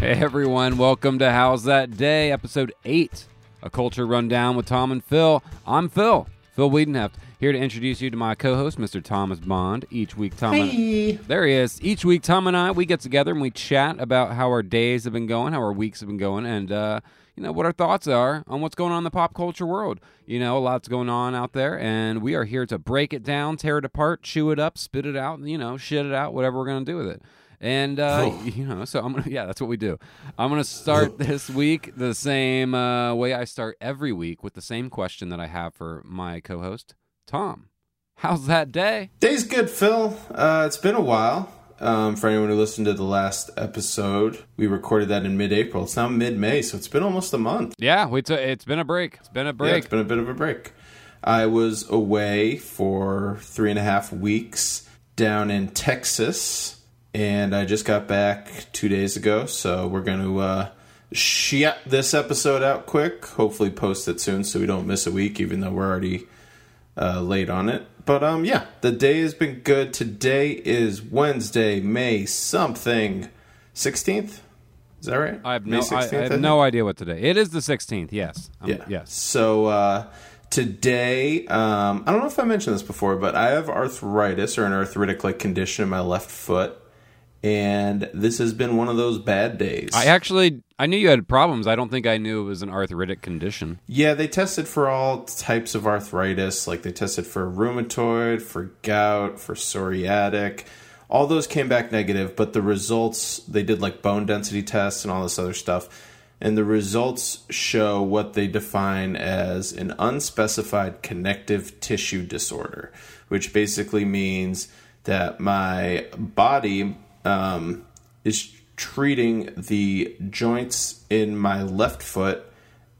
Hey everyone, welcome to How's That Day, episode 8, a culture rundown with Tom and Phil. I'm Phil, Phil Wiedenheft, here to introduce you to my co-host, Mr. Thomas Bond. Each week, Tom and there he is. Each week, Tom and I we get together and we chat about how our days have been going, how our weeks have been going, and uh, you know what our thoughts are on what's going on in the pop culture world. You know, a lot's going on out there, and we are here to break it down, tear it apart, chew it up, spit it out, you know, shit it out, whatever we're gonna do with it. And uh, you know, so I'm gonna yeah, that's what we do. I'm gonna start this week the same uh, way I start every week with the same question that I have for my co-host Tom. How's that day? Day's good, Phil. Uh, it's been a while. Um, for anyone who listened to the last episode, we recorded that in mid-April. It's now mid-May, so it's been almost a month. Yeah, we t- it's been a break. It's been a break. Yeah, break. it's been a bit of a break. I was away for three and a half weeks down in Texas, and I just got back two days ago. So we're going to uh, this episode out quick. Hopefully, post it soon so we don't miss a week, even though we're already uh, late on it. But um, yeah, the day has been good. Today is Wednesday, May something, sixteenth. Is that right? I have no, I, I have think? no idea what today. It is the 16th. Yes. Um, Yeah. Yes. So uh, today, um, I don't know if I mentioned this before, but I have arthritis or an arthritic-like condition in my left foot, and this has been one of those bad days. I actually I knew you had problems. I don't think I knew it was an arthritic condition. yeah, they tested for all types of arthritis. Like they tested for rheumatoid, for gout, for psoriatic. All those came back negative, but the results they did like bone density tests and all this other stuff. And the results show what they define as an unspecified connective tissue disorder, which basically means that my body um, is treating the joints in my left foot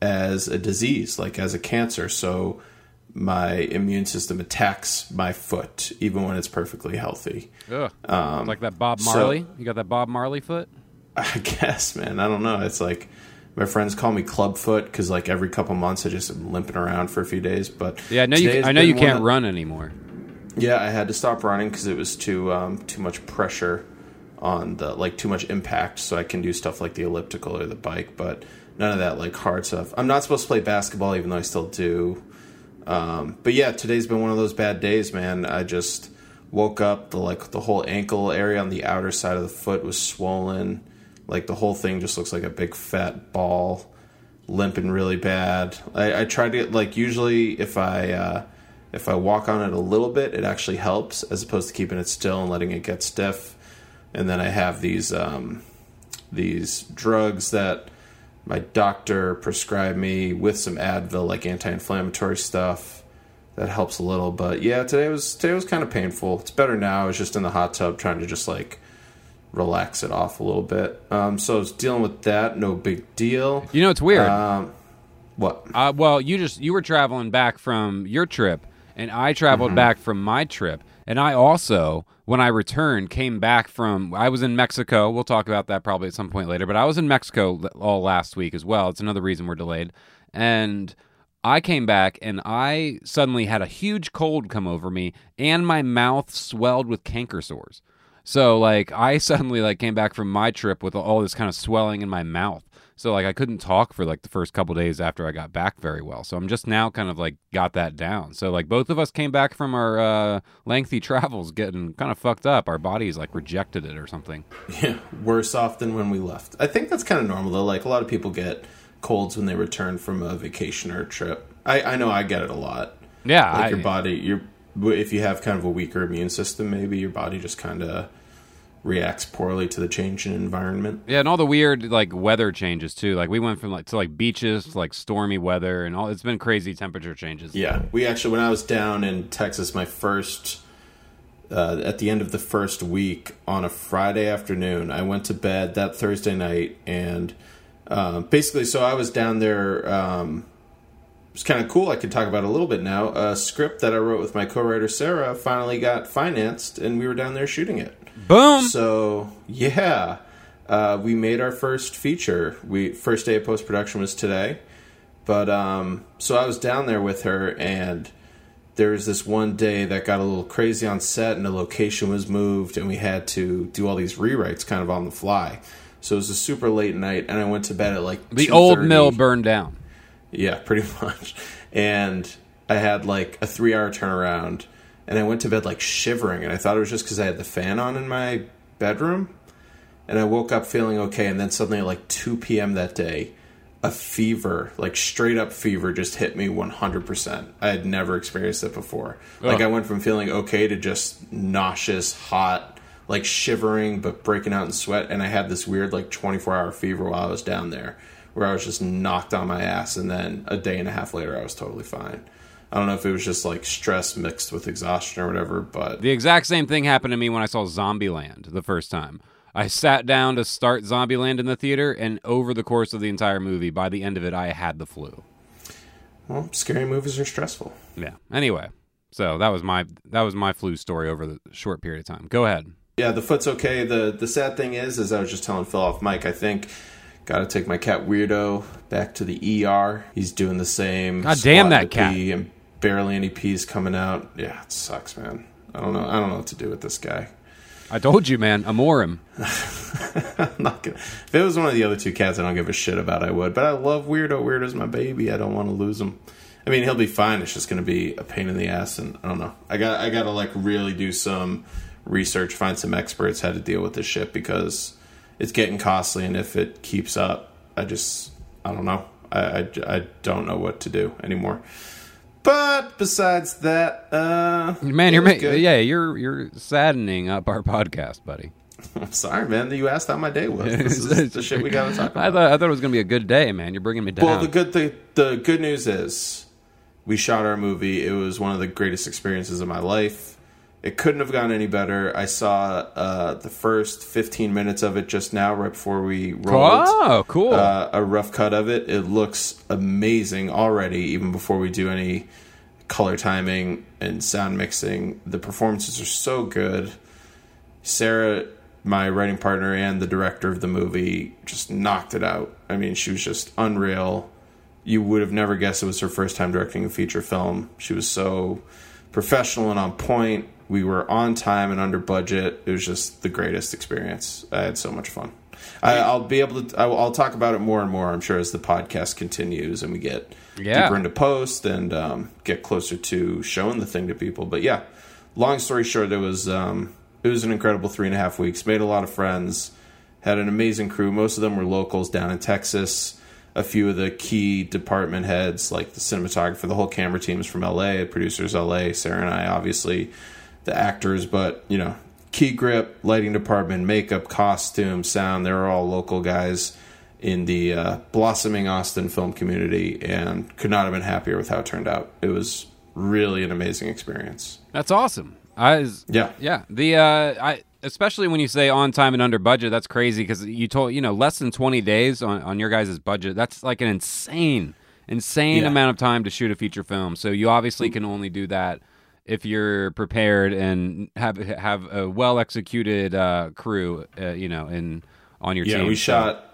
as a disease, like as a cancer. So my immune system attacks my foot even when it's perfectly healthy. Ugh. like that Bob Um, so- Marley. you got that Bob Marley foot? I guess, man. I don't know. It's like my friends call me club foot because like every couple months I just am limping around for a few days. But Yeah, I know you. I know you can't of- run anymore. Yeah, I had to stop running because it was too um, too much pressure on the like too much impact. So I can do stuff like the elliptical or the bike, but none of that like hard stuff. I'm not supposed to play basketball, even though I still do. Um, but yeah, today's been one of those bad days, man. I just woke up the like the whole ankle area on the outer side of the foot was swollen. Like the whole thing just looks like a big fat ball, limping really bad. I, I tried to get like usually if I uh, if I walk on it a little bit, it actually helps as opposed to keeping it still and letting it get stiff. And then I have these um, these drugs that my doctor prescribed me with some Advil, like anti-inflammatory stuff. That helps a little, but yeah, today was today was kind of painful. It's better now. I was just in the hot tub trying to just like relax it off a little bit. Um, so I was dealing with that. No big deal. You know, it's weird. Um, what? Uh, well, you just you were traveling back from your trip, and I Mm-hmm. traveled back from my trip, and I also, when I returned, came back from. I was in Mexico. We'll talk about that probably at some point later. But I was in Mexico all last week as well. It's another reason we're delayed, and. I came back and I suddenly had a huge cold come over me and my mouth swelled with canker sores. So like I suddenly like came back from my trip with all this kind of swelling in my mouth. So like I couldn't talk for like the first couple days after I got back very well. So I'm just now kind of like got that down. So like both of us came back from our uh, lengthy travels getting kind of fucked up. Our bodies like rejected it or something. Yeah, worse off than when we left. I think that's kind of normal though. Like a lot of people get colds when they return from a vacation or a trip. I, I know I get it a lot. Yeah, Like I, your body, your if you have kind of a weaker immune system, maybe your body just kind of reacts poorly to the change in environment. yeah, and all the weird like weather changes too. Like we went from like to like beaches to like stormy weather and all. It's been crazy temperature changes. Yeah, we actually when I was down in Texas, my first uh, at the end of the first week on a Friday afternoon, I went to bed that Thursday night, and um, basically, so I was down there. Um, it's kind of cool. I can talk about it a little bit now. A script that I wrote with my co-writer Sarah finally got financed, and we were down there shooting it. Boom. So yeah, uh, we made our first feature. We first day of post production was today, but um, so I was down there with her, and there was this one day that got a little crazy on set, and the location was moved, and we had to do all these rewrites kind of on the fly. So it was a super late night, and I went to bed at like The old mill burned down. Yeah, pretty much. And I had like a three hour turnaround, and I went to bed like shivering, and I thought it was just because I had the fan on in my bedroom. And I woke up feeling okay, and then suddenly at like 2 p.m. that day, a fever, like straight up fever, just hit me 100%. I had never experienced it before. Like I went from feeling okay to just nauseous, hot, like shivering, but breaking out in sweat. And I had this weird, like 24 hour fever while I was down there, where I was just knocked on my ass. And then a day and a half later, I was totally fine. I don't know if it was just like stress mixed with exhaustion or whatever, but The exact same thing happened to me when I saw Zombieland the first time. I sat down to start Zombieland in the theater, and over the course of the entire movie, by the end of it, I had the flu. well, scary movies are stressful. Yeah. Anyway, so that was my that was my flu story over the short period of time. Go ahead. Yeah, the foot's okay. The the sad thing is, is I was just telling Phil off mic. I think got to take my cat Weirdo back to the ER. He's doing the same. God damn that cat. pee And barely any pees coming out. Yeah, it sucks, man. I don't know. I don't know what to do with this guy. I told you, man. Amore him. I'm not gonna. If it was one of the other two cats, I don't give a shit about. I would, but I love Weirdo. Weirdo's my baby. I don't want to lose him. I mean, he'll be fine. It's just going to be a pain in the ass, and I don't know. I got. I got to like really do some research, find some experts how to deal with this shit because it's getting costly, and if it keeps up, I just. I don't know. I, I, I don't know what to do anymore. But besides that, uh, Man, you're ma- yeah, you're you're saddening up our podcast, buddy. I'm sorry, man. That you asked how my day was. This is the shit we got to talk about. I thought I thought it was gonna be a good day, man. You're bringing me down. Well, the good the, the good news is we shot our movie. It was one of the greatest experiences of my life. It couldn't have gone any better. I saw uh, the first 15 minutes of it just now, right before we rolled. oh, cool. Uh, a rough cut of it. It looks amazing already, even before we do any color timing and sound mixing. The performances are so good. Sarah, my writing partner and the director of the movie, just knocked it out. I mean, she was just unreal. You would have never guessed it was her first time directing a feature film. She was so professional and on point. We were on time and under budget. It was just the greatest experience. I had so much fun. I, I'll be able to. I will, talk about it more and more. I'm sure as the podcast continues and we get Yeah. deeper into post and um, get closer to showing the thing to people. But yeah, long story short, it was um, it was an incredible three and a half weeks. Made a lot of friends. Had an amazing crew. Most of them were locals down in Texas. A few of the key department heads, like the cinematographer, the whole camera team is from LA. Producers LA. Sarah and I, obviously, the actors, but you know, key grip, lighting department, makeup, costume, sound. They were all local guys in the uh, blossoming Austin film community, and could not have been happier with how it turned out. It was really an amazing experience. That's awesome. I was, Yeah. yeah. The uh, I especially when you say on time and under budget, that's crazy because you told you know less than twenty days on on your guys' budget. That's like an insane, insane Yeah. amount of time to shoot a feature film. So you obviously can only do that if you're prepared and have have a well executed uh, crew. Uh, you know, in on your Yeah, team. we So shot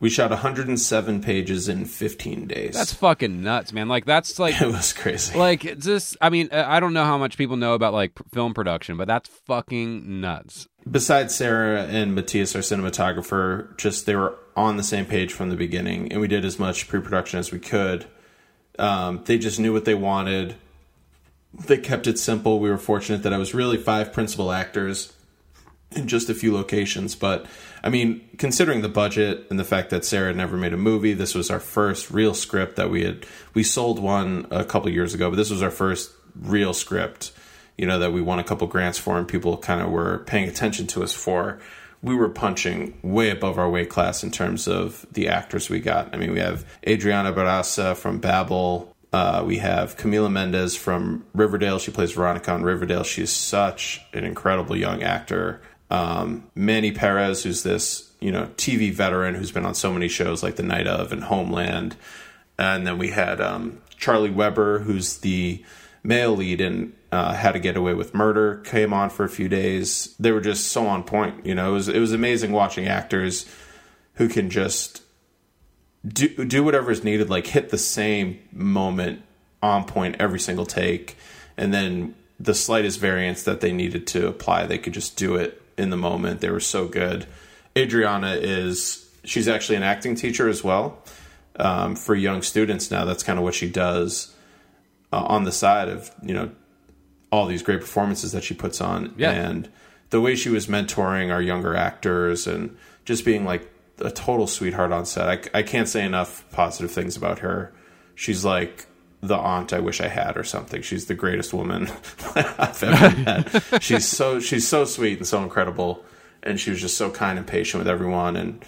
we shot 107 pages in 15 days. That's fucking nuts, man. Like that's like it was crazy. like just i mean uh, i don't know how much people know about like film production but that's fucking nuts Besides Sarah and Matthias, our cinematographer, just they were on the same page from the beginning, and we did as much pre-production as we could. Um, they just knew what they wanted. They kept it simple. We were fortunate that I was really five principal actors in just a few locations. But I mean, considering the budget and the fact that Sarah had never made a movie, this was our first real script that we had. We sold one a couple years ago, but this was our first real script. You know that we won a couple grants for, and people kind of were paying attention to us for. We were punching way above our weight class in terms of the actors we got. I mean, we have Adriana Barraza from Babel. Uh, we have Camila Mendes from Riverdale. She plays Veronica on Riverdale. She's such an incredible young actor. Um, Manny Perez, who's this you know TV veteran who's been on so many shows like The Night of and Homeland, and then we had um, Charlie Weber, who's the male lead in uh, How to Get Away with Murder, came on for a few days. They were just so on point. You know, it was it was amazing watching actors who can just do do whatever is needed, like hit the same moment on point every single take, and then the slightest variance that they needed to apply, they could just do it in the moment. They were so good. Adriana is she's actually an acting teacher as well um, for young students now. That's kind of what she does uh, on the side of you know all these great performances that she puts on, Yeah. and the way she was mentoring our younger actors and just being like a total sweetheart on set. I, I can't say enough positive things about her. She's like the aunt I wish I had or something. She's the greatest woman I've ever met. she's so she's so sweet and so incredible, and she was just so kind and patient with everyone. And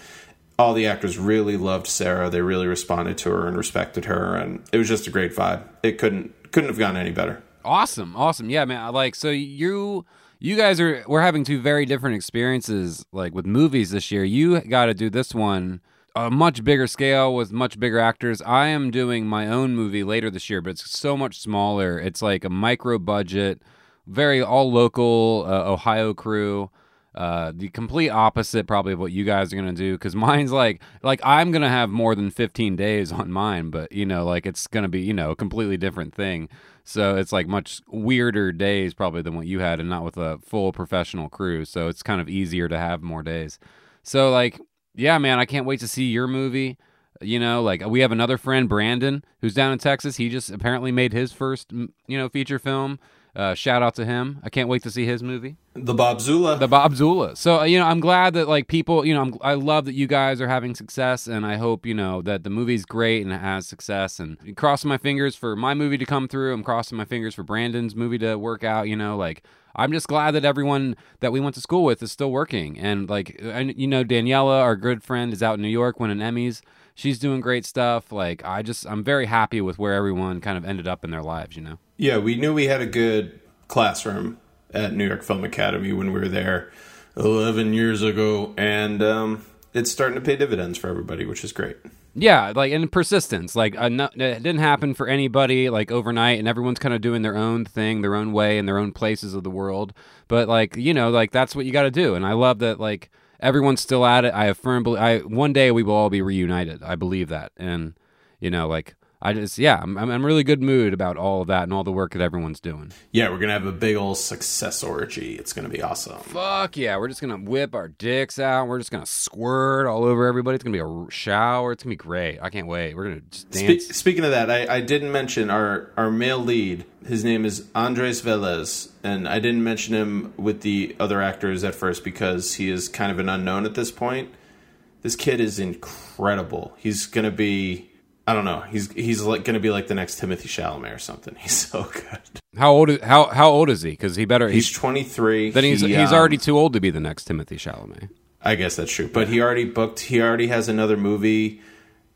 all the actors really loved Sarah. They really responded to her and respected her, and it was just a great vibe. It couldn't couldn't have gone any better. Awesome, awesome. Yeah, man. I Like, so you, you guys are we're having two very different experiences, like with movies this year. You got to do this one a much bigger scale with much bigger actors. I am doing my own movie later this year, but it's so much smaller. It's like a micro budget, very all local uh, Ohio crew. Uh, the complete opposite probably of what you guys are gonna do because mine's like like I'm gonna have more than 15 days on mine, but you know like it's gonna be you know a completely different thing. So it's like much weirder days probably than what you had, and not with a full professional crew. So it's kind of easier to have more days. So like yeah, man, I can't wait to see your movie. You know, like we have another friend, Brandon, who's down in Texas. He just apparently made his first, you know, feature film. Uh, shout out to him. I can't wait to see his movie, The Bob Zula. the Bob Zula. So uh, you know, I'm glad that like people, you know, I'm, I love that you guys are having success, and I hope you know that the movie's great and it has success. And crossing my fingers for my movie to come through. I'm crossing my fingers for Brandon's movie to work out. You know, like I'm just glad that everyone that we went to school with is still working. And like, and you know, Daniela, our good friend, is out in New York winning Emmys. She's doing great stuff. Like, I just, I'm very happy with where everyone kind of ended up in their lives. You know. Yeah, we knew we had a good classroom at New York Film Academy when we were there 11 years ago, and um, it's starting to pay dividends for everybody, which is great. Yeah, like and persistence. Like uh, no, it didn't happen for anybody like overnight, and everyone's kind of doing their own thing, their own way, in their own places of the world. But like you know, like that's what you got to do. And I love that like everyone's still at it. I have firm. I one day we will all be reunited. I believe that, and you know, like I just yeah, I'm I'm in a really good mood about all of that and all the work that everyone's doing. Yeah, we're going to have a big old success orgy. It's going to be awesome. Fuck yeah, we're just gonna whip our dicks out. We're just gonna squirt all over everybody. It's gonna be a shower. It's gonna be great. I can't wait. We're gonna just Spe- dance. speaking of that, I, I didn't mention our, our male lead. His name is Andres Velez, and I didn't mention him with the other actors at first because he is kind of an unknown at this point. This kid is incredible. He's gonna be I don't know. He's he's like gonna be like the next Timothée Chalamet or something. He's so good. How old? Is, how how old is he? Because he better. He's He's 23. then he's He, he's um, already too old to be the next Timothée Chalamet. I guess that's true. But he already booked. He already has another movie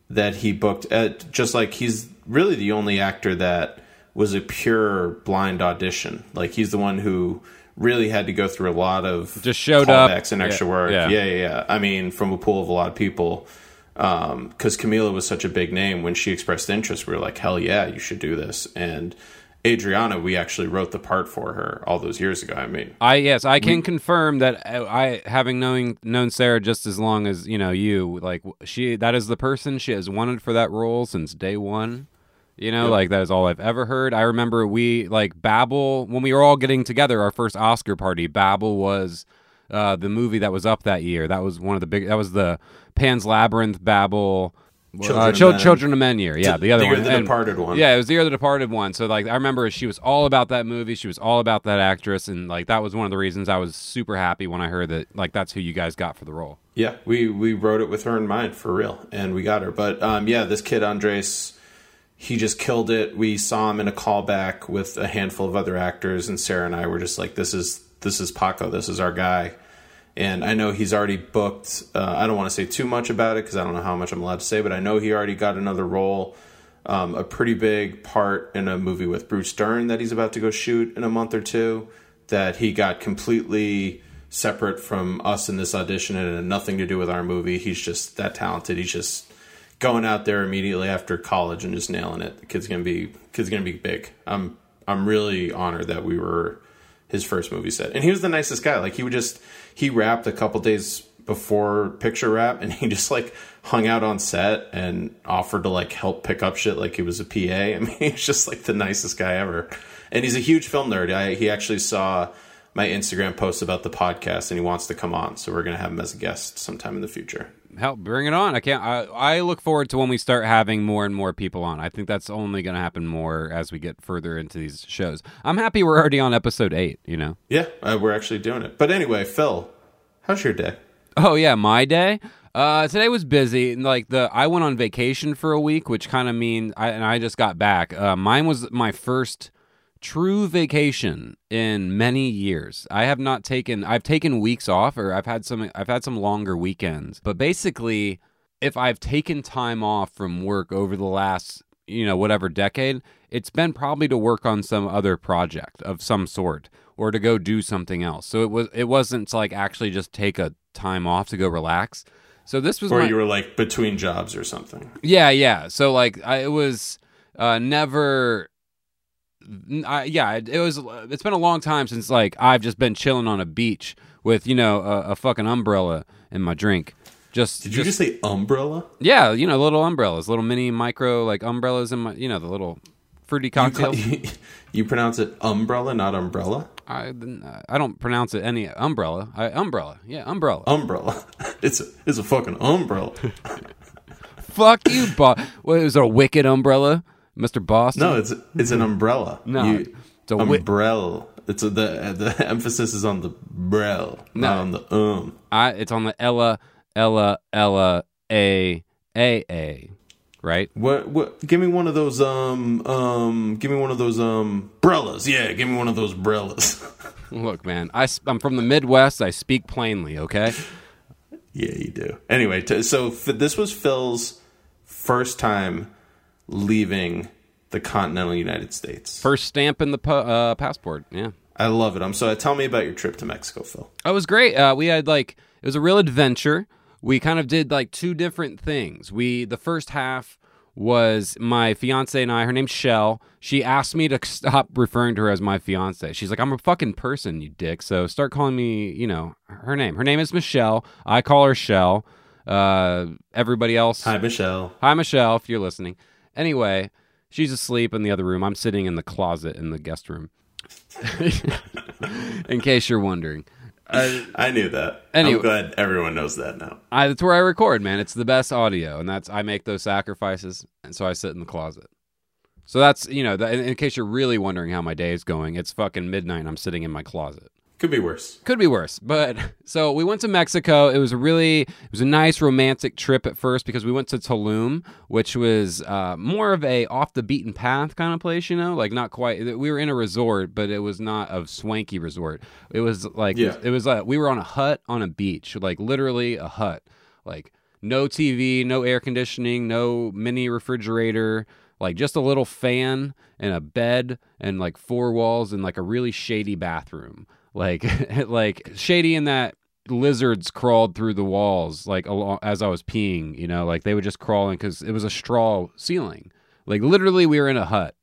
that he booked. At, just like he's really the only actor that was a pure blind audition. Like he's the one who really had to go through a lot of Just showed up. and extra Yeah, work. yeah. Yeah. yeah, yeah, I mean, from a pool of a lot of people. Because Camila was such a big name when she expressed interest, we were like, hell yeah, you should do this. And Adriana, we actually wrote the part for her all those years ago. I mean, I yes, I can confirm that uh, I having knowing known Sarah just as long as you know you, like she that is the person she has wanted for that role since day one. You know, like that is all I've ever heard. I remember we like Babel when we were all getting together, our first Oscar party. Babel was uh, the movie that was up that year. That was one of the big. That was the Pan's Labyrinth Babel. Children uh, of Men. Children of Men year, yeah, the other the Year one, the And- Departed one. yeah, it was the year the Departed one. So like, I remember she was all about that movie. She was all about that actress, and like that was one of the reasons I was super happy when I heard that like that's who you guys got for the role. Yeah, we we wrote it with her in mind for real, and we got her. But um, yeah, this kid Andres, he just killed it. We saw him in a callback with a handful of other actors, and Sarah and I were just like, "This is this is Paco. This is our guy." And I know he's already booked. Uh, I don't want to say too much about it because I don't know how much I'm allowed to say, but I know he already got another role, um, a pretty big part in a movie with Bruce Dern that he's about to go shoot in a month or two. That he got completely separate from us in this audition and had nothing to do with our movie. He's just that talented. He's just going out there immediately after college and just nailing it. The kid's gonna be kid's gonna be big. I'm I'm really honored that we were his first movie set. And he was the nicest guy. Like he would just he wrapped a couple days before picture wrap and he just like hung out on set and offered to like help pick up shit like he was a PA. I mean, he's just like the nicest guy ever. And he's a huge film nerd. I, he actually saw my Instagram post about the podcast, and he wants to come on. So we're gonna have him as a guest sometime in the future. Help, bring it on! I can't. I, I look forward to when we start having more and more people on. I think that's only going to happen more as we get further into these shows. I'm happy we're already on episode eight. You know. Yeah, uh, we're actually doing it. But anyway, Phil, how's your day? Oh yeah, my day. Uh, today was busy. Like the, I went on vacation for a week, which kind of means, I, and I just got back. Uh, mine was my first true vacation in many years. I have not taken I've taken weeks off or I've had some I've had some longer weekends. But basically, if I've taken time off from work over the last, you know, whatever decade, it's been probably to work on some other project of some sort or to go do something else. So it was it wasn't to like actually just take a time off to go relax. So this was Or my, you were like between jobs or something. yeah, yeah. So like I, it was uh, never. I, yeah, it, it was. It's been a long time since like I've just been chilling on a beach with you know a, a fucking umbrella in my drink. Just Did you just say umbrella? yeah, you know little umbrellas, little mini micro like umbrellas in my you know the little fruity You, ca- cocktails. you pronounce it umbrella, not umbrella. I I don't pronounce it any umbrella. I umbrella. Yeah, umbrella. Umbrella. It's a, it's a fucking umbrella. Fuck you, What is it? A wicked umbrella, Mister Boston? No, it's it's an umbrella. No, You- it's a wi- umbrella. It's a, the the emphasis is on the brel, not on the um. I it's on the Ella Ella Ella A A A, right? What what? Give me one of those um um. Give me one of those um brellas. Yeah, give me one of those brellas. Look, man, I am from the Midwest. I speak plainly. Okay. yeah, you do. Anyway, t- so f- this was Phil's first time leaving the continental United States. First stamp in the pa- uh, passport. Yeah. I love it. I'm so. Tell me about your trip to Mexico, Phil. It was great. Uh, we had like it was a real adventure. We kind of did like two different things. We the first half was my fiance and I. Her name's Shell. She asked me to stop referring to her as my fiance. She's like, "I'm a fucking person, you dick." So start calling me, you know, her name. Her name is Michelle. I call her Shell. Uh, everybody else. Hi, Michelle. Hi, Michelle, if you're listening. Anyway, she's asleep in the other room. I'm sitting in the closet in the guest room. in case you're wondering. Uh, I knew that. Anyway. I'm glad everyone knows that now. I, that's where I record, man. It's the best audio, and that's I make those sacrifices, and so I sit in the closet. So that's you know, that, in, in case you're really wondering how my day is going, it's fucking midnight. and I'm sitting in my closet. Could be worse. Could be worse, but so we went to Mexico. It was a really, it was a nice romantic trip at first because we went to Tulum, which was uh, more of a off the beaten path kind of place, you know, like not quite. We were in a resort, but it was not a swanky resort. It was like Yeah. it was like we were on a hut on a beach, like literally a hut, like no TV, no air conditioning, no mini refrigerator, like just a little fan and a bed and like four walls and like a really shady bathroom. Like like shady in that lizards crawled through the walls like along, as I was peeing, you know, like they would just crawl in cuz it was a straw ceiling. Like literally we were in a hut.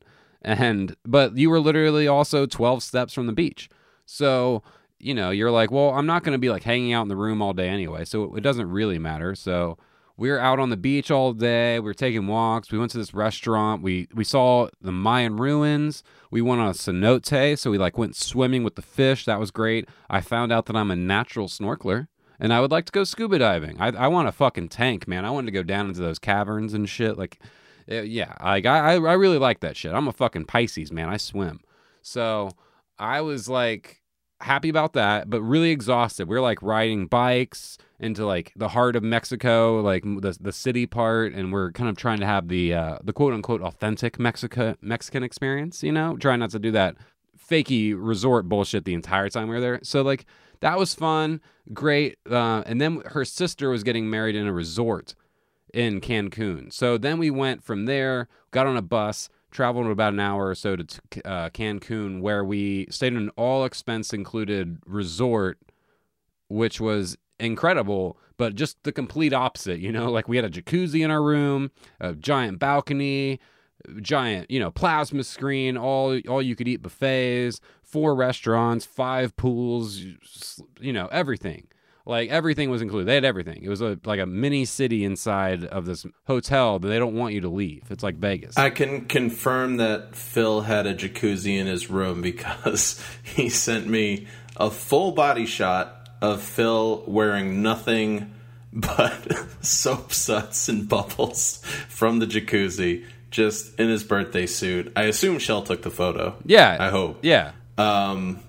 And but you were literally also 12 steps from the beach. So, you know, you're like, well, I'm not going to be like hanging out in the room all day anyway. So it doesn't really matter. So we were out on the beach all day. We were taking walks. We went to this restaurant. We we saw the Mayan ruins. We went on a cenote, so we like went swimming with the fish. That was great. I found out that I'm a natural snorkeler, and I would like to go scuba diving. I I want a fucking tank, man. I wanted to go down into those caverns and shit. Like, eh, yeah, like I I I really like that shit. I'm a fucking Pisces, man. I swim. So I was like happy about that, but really exhausted. We are like riding bikes into like the heart of Mexico, like the the city part, and we're kind of trying to have the uh, the quote unquote authentic Mexico Mexican experience. You know, trying not to do that fakey resort bullshit the entire time we were there. So like that was fun, great. Uh, and then her sister was getting married in a resort in Cancun. So then we went from there, got on a bus, traveled about an hour or so to uh, Cancun, where we stayed in an all expense included resort, which was incredible, but just the complete opposite. You know, like we had a jacuzzi in our room, a giant balcony, giant, you know, plasma screen, all all you could eat buffets, four restaurants, five pools, you know, everything. Like everything was included. They had everything. It was a, like a mini city inside of this hotel that they don't want you to leave. It's like Vegas. I can confirm that Phil had a jacuzzi in his room because he sent me a full body shot of Phil wearing nothing but soap suds and bubbles from the jacuzzi just in his birthday suit. I assume Shell took the photo. yeah. I hope. Yeah. Um,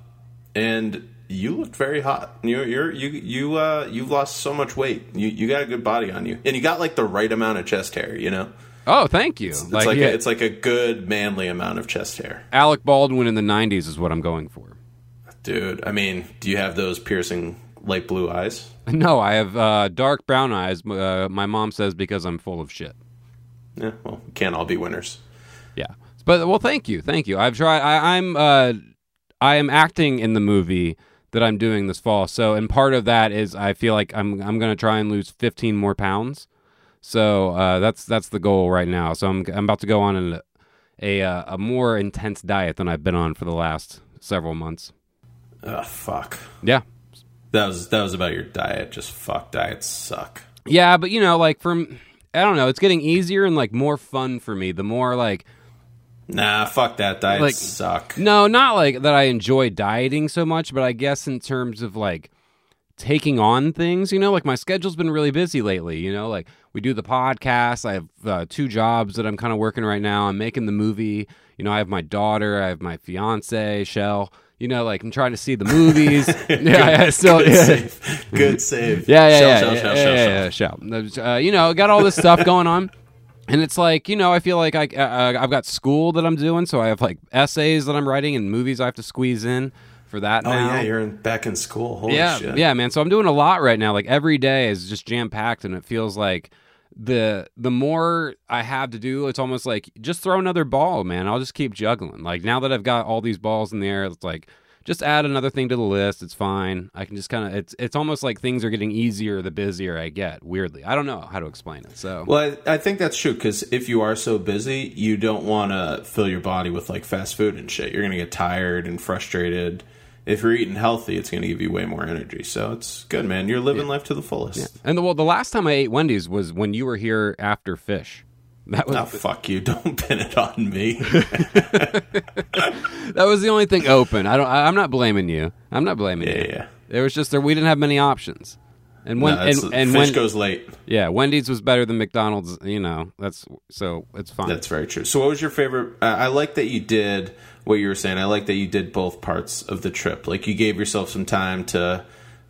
and you looked very hot. You're you're you you uh you've lost so much weight. You you got a good body on you, and you got like the right amount of chest hair. You know, Oh, thank you. it's like, yeah, a, it's like a good manly amount of chest hair, Alec Baldwin in the 90s is what I'm going for. dude. I mean, do you have those piercing light blue eyes? No, I have uh, dark brown eyes. Uh, my mom says because I'm full of shit. Yeah, well, we can't all be winners. Yeah, but well, thank you, thank you. I've tried. I, I'm uh, I am acting in the movie that I'm doing this fall. So, and part of that is I feel like I'm I'm gonna try and lose 15 more pounds. So uh, that's that's the goal right now. So I'm I'm about to go on an, a uh, a more intense diet than I've been on for the last several months. Ugh, fuck. Yeah, That was that was about your diet. Just fuck diets suck. Yeah, but you know, like from I don't know, it's getting easier and like more fun for me. The more like Nah, fuck that. Diets Like- suck. no, not like that I enjoy dieting so much, but I guess in terms of like taking on things, you know, like my schedule's been really busy lately, you know, like we do the podcast, I have uh, two jobs that I'm kind of working right now. I'm making the movie, you know, I have my daughter, I have my fiance, Shell, you know, like I'm trying to see the movies. yeah, yeah, still Good yeah. save. Good save. Yeah, yeah, Shell, yeah, shell, yeah, shell, yeah, shell, yeah, shell. yeah, shell. Uh, you know, got all this stuff going on, and it's like, you know, I feel like I, uh, I've got school that I'm doing, so I have like essays that I'm writing and movies I have to squeeze in for that. Oh now. yeah, you're in, back in school. Holy yeah, shit. yeah, man. So I'm doing a lot right now. Like every day is just jam packed, and it feels like the the more I have to do, it's almost like just throw another ball, man. I'll just keep juggling. Like now that I've got all these balls in the air, it's like just add another thing to the list. It's fine. I can just kind of it's it's almost like things are getting easier the busier I get. Weirdly, I don't know how to explain it. So Well, I, I think that's true because if you are so busy, you don't want to fill your body with like fast food and shit. You're going to get tired and frustrated. If you're eating healthy, it's going to give you way more energy. So it's good, man. You're living life to the fullest. and the well, the last time I ate Wendy's was when you were here after fish. That was Oh, fuck you. Don't pin it on me. that was the only thing open. I don't. I, I'm not blaming you. I'm not blaming yeah, you. yeah. There was just there. We didn't have many options. And when No, and, and fish when goes late. yeah, Wendy's was better than McDonald's. You know, that's so it's fine. That's very true. So, what was your favorite? Uh, I like that you did what you were saying. I like that you did both parts of the trip. Like you gave yourself some time to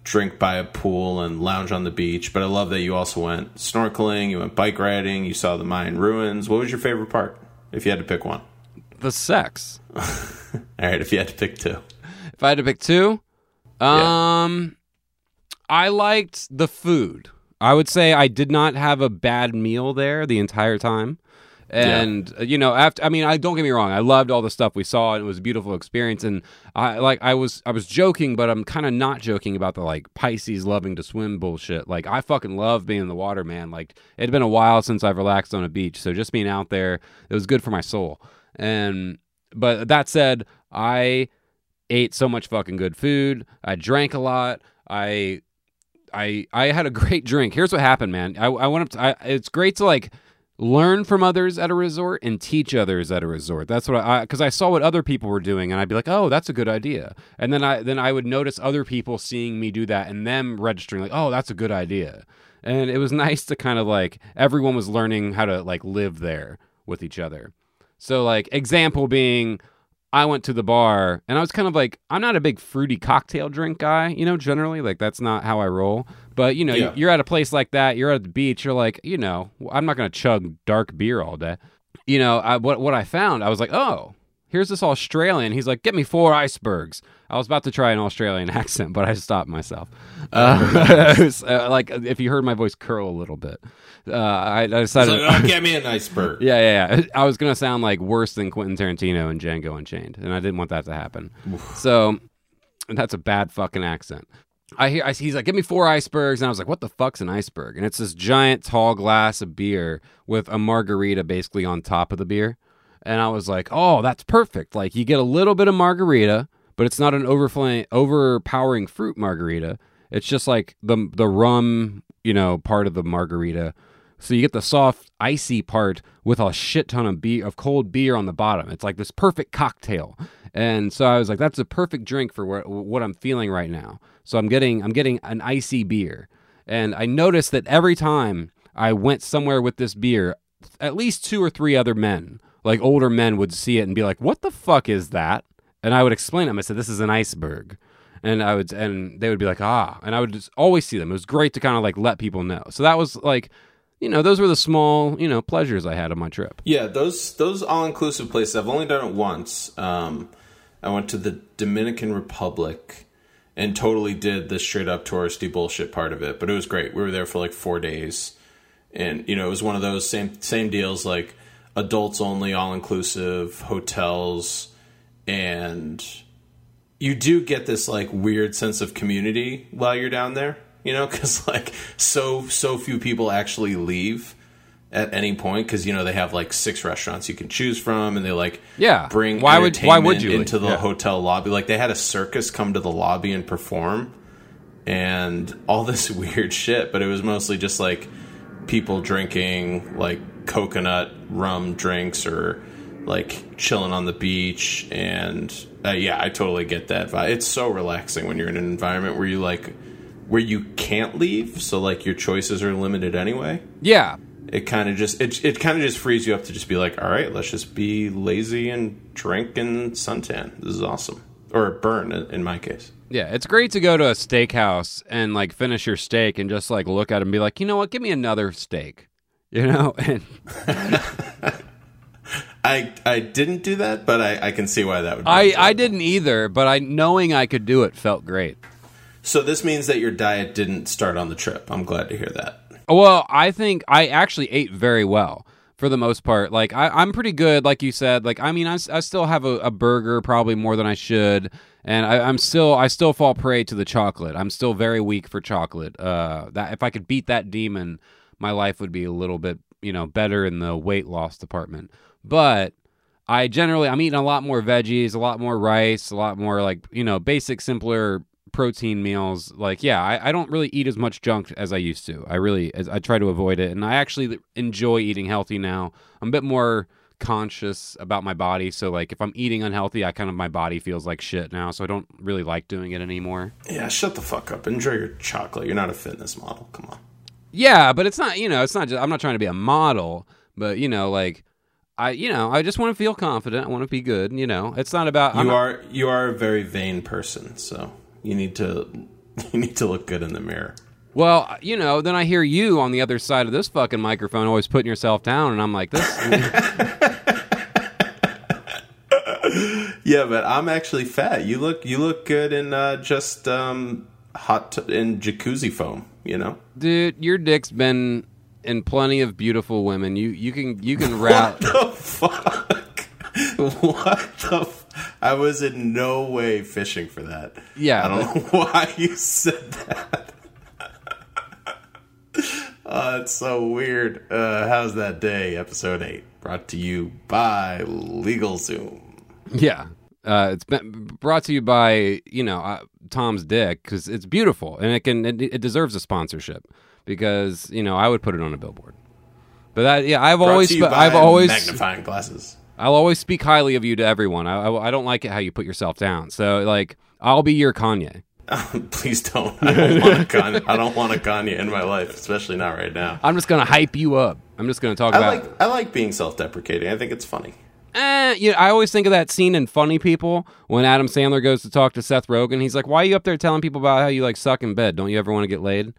drink by a pool and lounge on the beach. But I love that you also went snorkeling. You went bike riding. You saw the Mayan ruins. What was your favorite part? If you had to pick one. the sex. All right. If you had to pick two. If I had to pick two, Yeah. um, I liked the food. I would say I did not have a bad meal there the entire time. And uh, you know, after I mean, I don't get me wrong, I loved all the stuff we saw, and it was a beautiful experience. And I like, I was, I was joking, but I'm kind of not joking about the like Pisces loving to swim bullshit. Like, I fucking love being in the water, man. Like, it had been a while since I've relaxed on a beach, so just being out there, it was good for my soul. And but that said, I ate so much fucking good food. I drank a lot. I I I had a great drink. Here's what happened, man. I, I went up. To, I, it's great to like learn from others at a resort and teach others at a resort. That's what I because I saw what other people were doing, and I'd be like, oh, that's a good idea. And then I then I would notice other people seeing me do that and them registering like, oh, that's a good idea. And it was nice to kind of like everyone was learning how to like live there with each other. So like example being I went to the bar and I was kind of like, I'm not a big fruity cocktail drink guy, you know, generally. Like, that's not how I roll. But, you know, Yeah. you're at a place like that, you're at the beach, you're like, you know, I'm not going to chug dark beer all day. You know, I, what, what I found, I was like, oh, here's this Australian. He's like, get me four icebergs. I was about to try an Australian accent, but I stopped myself. Uh, was, uh, like, if you heard my voice curl a little bit, uh, I, I decided. So, oh, get me an iceberg. Yeah, yeah, yeah. I was gonna sound like worse than Quentin Tarantino and Django Unchained, and I didn't want that to happen. So that's a bad fucking accent. I hear I, he's like, "Give me four icebergs," and I was like, "What the fuck's an iceberg?" And it's this giant tall glass of beer with a margarita basically on top of the beer. And I was like, "Oh, that's perfect! Like you get a little bit of margarita, but it's not an overflowing, overpowering fruit margarita." It's just like the the rum, you know, part of the margarita. So you get the soft, icy part with a shit ton of beer of cold beer on the bottom. It's like this perfect cocktail. And so I was like, that's a perfect drink for what, what I'm feeling right now. So I'm getting I'm getting an icy beer. And I noticed that every time I went somewhere with this beer, at least two or three other men, like older men, would see it and be like, "What the fuck is that?" And I would explain to them. I said, "This is an iceberg," and I would, and they would be like, "Ah," and I would just always see them. It was great to kind of like let people know. So that was like, you know, those were the small, you know, pleasures I had on my trip. Yeah, those those all inclusive places. I've only done it once. Um, I went to the Dominican Republic and totally did the straight up touristy bullshit part of it. But it was great. We were there for like four days, and you know it was one of those same same deals like adults only, all inclusive hotels, and you do get this like weird sense of community while you're down there. You know, because like so so few people actually leave at any point because you know they have like six restaurants you can choose from and they like Yeah. bring Why would- why would you into the Yeah. hotel lobby like they had a circus come to the lobby and perform and all this weird shit but it was mostly just like people drinking like coconut rum drinks or like chilling on the beach and uh, yeah i totally get that vibe it's so relaxing when you're in an environment where you like where you can't leave so like your choices are limited anyway. Yeah, it kind of just it, it kind of just frees you up to just be like all right let's just be lazy and drink and suntan. This is awesome. Or burn in in my case. Yeah. It's great to go to a steakhouse and like finish your steak and just like look at it and be like, you know what, give me another steak. You know, and i i didn't do that but i i can see why that would be I I didn't either, but I knowing I could do it felt great. so this means that your diet didn't start on the trip i'm glad to hear that Well, I think I actually ate very well for the most part. Like I, I'm pretty good, like you said. Like I mean, I, I still have a, a burger probably more than I should, and I, I'm still I still fall prey to the chocolate. I'm still very weak for chocolate. Uh, that if I could beat that demon, my life would be a little bit you know better in the weight loss department. But I generally I'm eating a lot more veggies, a lot more rice, a lot more like you know basic simpler protein meals. Like yeah, I, I don't really eat as much junk as I used to. I really I try to avoid it, and I actually enjoy eating healthy now. I'm a bit more conscious about my body, so like if I'm eating unhealthy, I kind of my body feels like shit now, so I don't really like doing it anymore. yeah shut the fuck up enjoy your chocolate you're not a fitness model come on Yeah, but it's not, you know, it's not just, I'm not trying to be a model, but, you know, like, I, you know, I just want to feel confident. I want to be good, you know. It's not about, I'm you not- are you are a very vain person so you need to you need to look good in the mirror well, you know, then I hear you on the other side of this fucking microphone always putting yourself down, and I'm like, this, Yeah, but I'm actually fat. You look you look good in uh, just um, hot t- in jacuzzi foam. You know. dude, your dick's been in plenty of beautiful women. You, you can, you can rap. The fuck. what the? F- I was in no way fishing for that. Yeah, I don't know why you said that. Oh, it's so weird. Uh, how's that day? Episode eight, brought to you by LegalZoom. Yeah. Uh, it's been brought to you by you know uh, Tom's Dick because it's beautiful and it can it, it deserves a sponsorship because you know I would put it on a billboard. But that yeah I've Brought always to you by I've always magnifying glasses. I'll always speak highly of you to everyone. I, I, I don't like it how you put yourself down. So like I'll be your Kanye. Please don't. I don't want a Kanye. I don't want a Kanye in my life, especially not right now. I'm just gonna hype you up. I'm just gonna talk I about. like I like being self-deprecating. I think it's funny. Eh, you know, I always think of that scene in Funny People when Adam Sandler goes to talk to Seth Rogen. He's like, "Why are you up there telling people about how you like suck in bed? Don't you ever want to get laid?"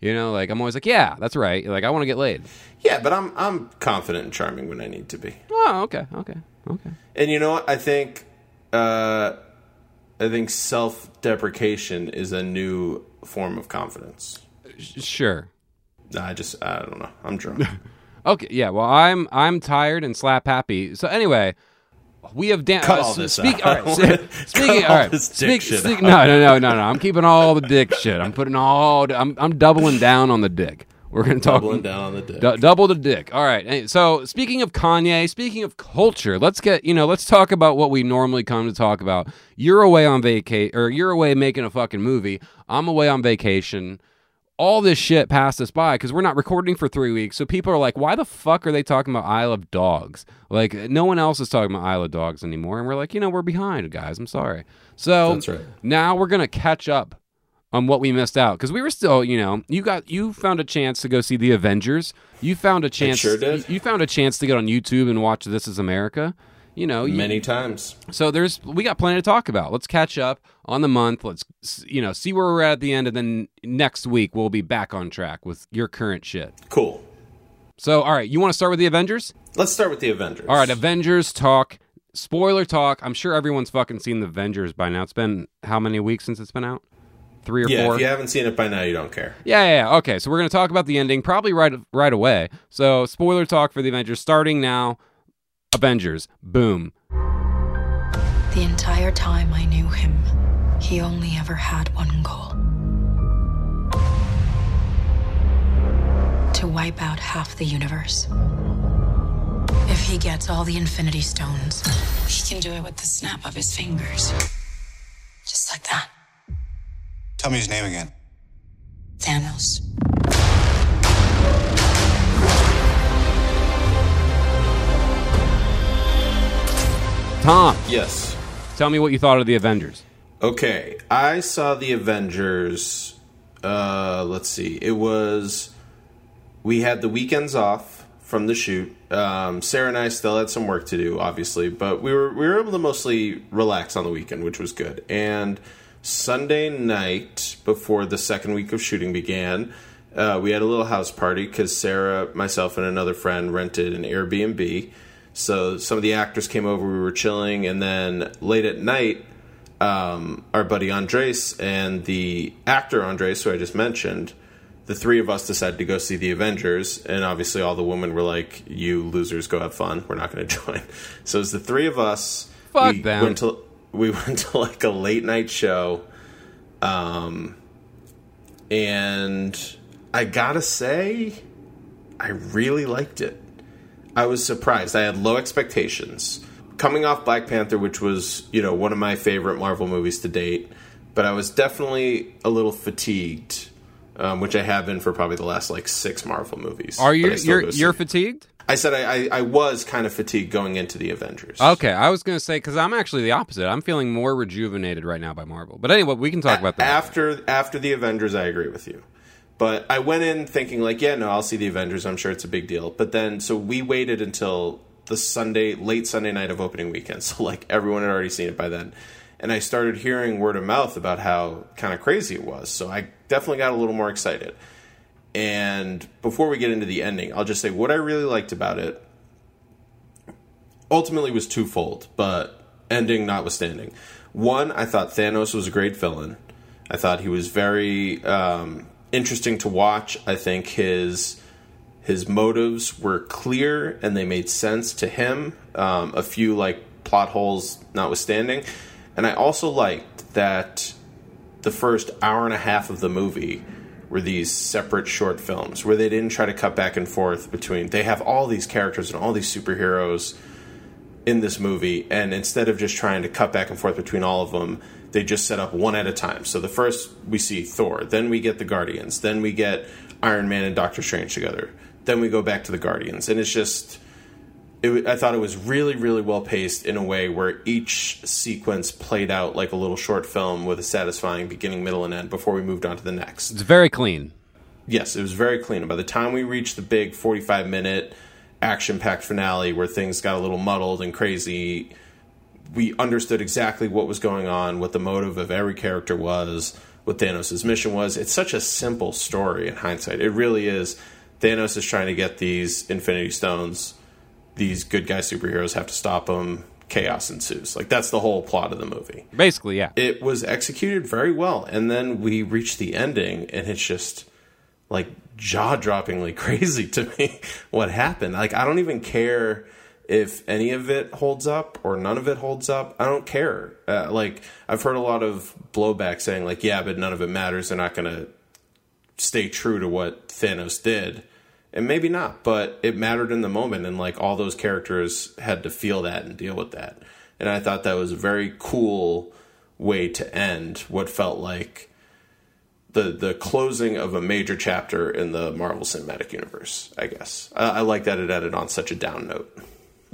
You know, like I'm always like, "Yeah, that's right." Like I want to get laid. Yeah, but I'm I'm confident and charming when I need to be. Oh, okay, okay, okay. And you know what? I think uh, I think self-deprecation is a new form of confidence. Sure. I just I don't know. I'm drunk. Okay, yeah. Well, I'm I'm tired and slap happy. So anyway, we have dan- Cut uh, all this speak- all right, s- Cut speaking. all all right, speak, shit speak- no, no, no, no, no. I'm keeping all the dick shit. I'm putting all. I'm I'm doubling down on the dick. We're going to talk Doubling down on the dick. Du- double the dick. All right. So speaking of Kanye, speaking of culture, let's get you know, let's talk about what we normally come to talk about. You're away on vacation, or you're away making a fucking movie. I'm away on vacation. All this shit passed us by because we're not recording for three weeks. So people are like, why the fuck are they talking about Isle of Dogs? Like no one else is talking about Isle of Dogs anymore. And we're like, you know, we're behind, guys. I'm sorry. So right. now we're gonna catch up on what we missed out because we were still, you know, you got you found a chance to go see the Avengers. You found a chance. sure did. You, you found a chance to get on YouTube and watch This Is America. You know, you- Many times. so there's we got plenty to talk about. Let's catch up on the month. Let's you know see where we're at at the end, and then next week we'll be back on track with your current shit. Cool. So all right, you want to start with the Avengers? Let's start with the Avengers. All right, Avengers talk. Spoiler talk. I'm sure everyone's fucking seen the Avengers by now. It's been how many weeks since it's been out? Three or yeah, four. if you haven't seen it by now, you don't care. Yeah, yeah, yeah. Okay, so we're gonna talk about the ending probably right right away. So spoiler talk for the Avengers starting now. Avengers, boom. The entire time I knew him, he only ever had one goal to wipe out half the universe. If he gets all the Infinity Stones, he can do it with the snap of his fingers. Just like that. Tell me his name again. Thanos. Tom, Yes. tell me what you thought of the Avengers. Okay, I saw the Avengers. Uh, let's see. It was we had the weekends off from the shoot. Um, Sarah and I still had some work to do, obviously, but we were we were able to mostly relax on the weekend, which was good. And Sunday night, before the second week of shooting began, uh, we had a little house party because Sarah, myself, and another friend rented an Airbnb. So some of the actors came over. We were chilling, and then late at night, um, our buddy Andres and the actor Andres, who I just mentioned, the three of us decided to go see the Avengers, and obviously all the women were like, "You losers, go have fun. We're not going to join." So it's the three of us. Fuck we them. Went to, we went to like a late night show, um, and I gotta say, I really liked it. I was surprised. I had low expectations. Coming off Black Panther, which was, you know, one of my favorite Marvel movies to date, but I was definitely a little fatigued, um, which I have been for probably the last like six Marvel movies. Are you you're you're fatigued? I said I, I, I was kind of fatigued going into the Avengers. Okay, I was gonna say because I'm actually the opposite. I'm feeling more rejuvenated right now by Marvel. But anyway, we can talk about that. after after the Avengers. I agree with you, but I went in thinking like, yeah, no, I'll see the Avengers. I'm sure it's a big deal. But then, so we waited until the Sunday, late Sunday night of opening weekend. So like everyone had already seen it by then, and I started hearing word of mouth about how kind of crazy it was. So I definitely got a little more excited. And before we get into the ending, I'll just say what I really liked about it ultimately was twofold, but ending notwithstanding. One, I thought Thanos was a great villain. I thought he was very um, interesting to watch. I think his his motives were clear and they made sense to him. Um, a few like plot holes notwithstanding, and I also liked that the first hour and a half of the movie were these separate short films where they didn't try to cut back and forth between. They have all these characters and all these superheroes in this movie, and instead of just trying to cut back and forth between all of them, they just set up one at a time. So the first we see Thor, then we get the Guardians, then we get Iron Man and Doctor Strange together, then we go back to the Guardians, and it's just. It, I thought it was really, really well paced in a way where each sequence played out like a little short film with a satisfying beginning, middle, and end before we moved on to the next. It's very clean. Yes, it was very clean. By the time we reached the big 45 minute action packed finale where things got a little muddled and crazy, we understood exactly what was going on, what the motive of every character was, what Thanos' mission was. It's such a simple story in hindsight. It really is. Thanos is trying to get these Infinity Stones. These good guy superheroes have to stop them. Chaos ensues. Like, that's the whole plot of the movie Basically, yeah. it was executed very well and then we reached the ending and it's just like jaw-droppingly crazy to me what happened like i don't even care if any of it holds up or none of it holds up i don't care uh, like i've heard a lot of blowback saying like yeah but none of it matters they're not gonna stay true to what Thanos did. And maybe not, but it mattered in the moment, and like all those characters had to feel that and deal with that. And I thought that was a very cool way to end what felt like the the closing of a major chapter in the Marvel Cinematic Universe. I guess I, I like that it ended on such a down note.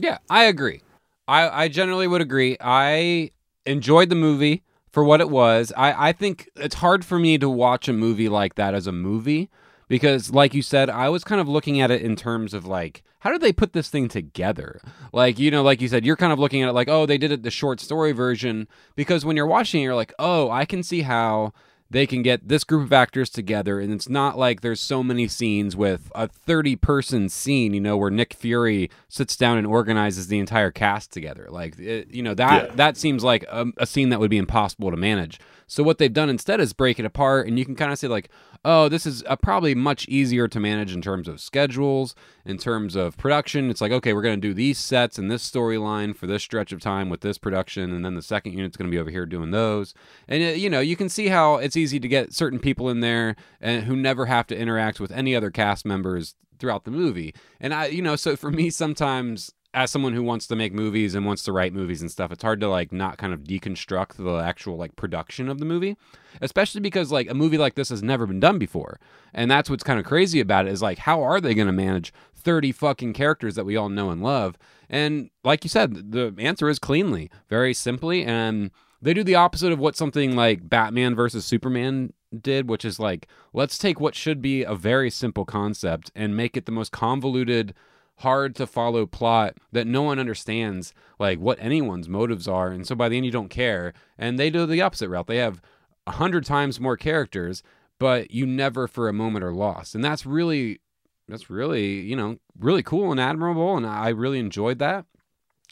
Yeah, I agree. I, I generally would agree. I enjoyed the movie for what it was. I, I think it's hard for me to watch a movie like that as a movie because, like you said, I was kind of looking at it in terms of like, how did they put this thing together? Like, you know, like you said, you're kind of looking at it like, oh, they did it the short story version. Because when you're watching it, you're like, oh, I can see how they can get this group of actors together and it's not like there's so many scenes with a 30 person scene you know where nick fury sits down and organizes the entire cast together like it, you know that Yeah. that seems like a, a scene that would be impossible to manage so what they've done instead is break it apart and you can kind of say like oh this is uh probably much easier to manage in terms of schedules in terms of production. It's like okay we're going to do these sets and this storyline for this stretch of time with this production and then the second unit's going to be over here doing those. And uh, you know you can see how it's easy to get certain people in there and who never have to interact with any other cast members throughout the movie. And i you know so for me sometimes as someone who wants to make movies and wants to write movies and stuff it's hard to like not kind of deconstruct the actual like production of the movie especially because like a movie like this has never been done before. And that's what's kind of crazy about it is like how are they going to manage 30 fucking characters that we all know and love? And like you said the answer is cleanly very simply and they do the opposite of what something like batman versus superman did which is like let's take what should be a very simple concept and make it the most convoluted hard to follow plot that no one understands like what anyone's motives are and so by the end you don't care. And they do the opposite route. They have a hundred times more characters but you never for a moment are lost. And that's really that's really you know really cool and admirable and i really enjoyed that.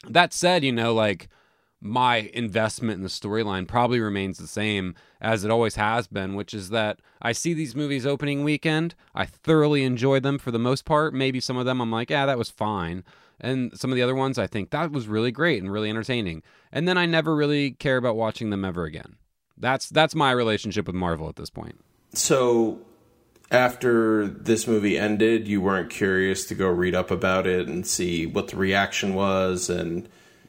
That said you know like my investment in the storyline probably remains the same as it always has been, which is that I see these movies opening weekend. I thoroughly enjoy them for the most part. Maybe some of them I'm like, yeah, that was fine. And some of the other ones I think that was really great and really entertaining. And then I never really care about watching them ever again. That's that's my relationship with Marvel at this point. So after this movie ended, you weren't curious to go read up about it and see what the reaction was and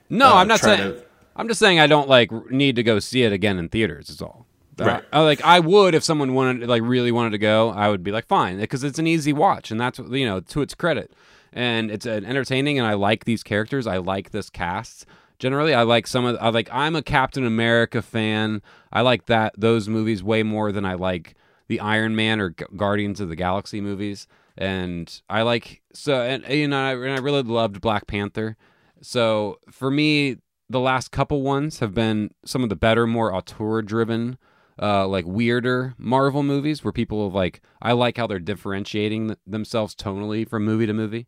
No, Uh, I'm not saying. to- I'm just saying I don't like need to go see it again in theaters. Is all. Right. I, like I would if someone wanted, like, really wanted to go. I would be like, fine, because it's an easy watch, and that's you know to its credit, and it's an entertaining, and I like these characters. I like this cast. Generally, I like some of. I like. I'm a Captain America fan. I like that those movies way more than I like the Iron Man or Gu- Guardians of the Galaxy movies. And I like so, and you know, I, and I really loved Black Panther. So for me, the last couple ones have been some of the better, more auteur driven, uh, like weirder Marvel movies where people have like, I like how they're differentiating th- themselves tonally from movie to movie.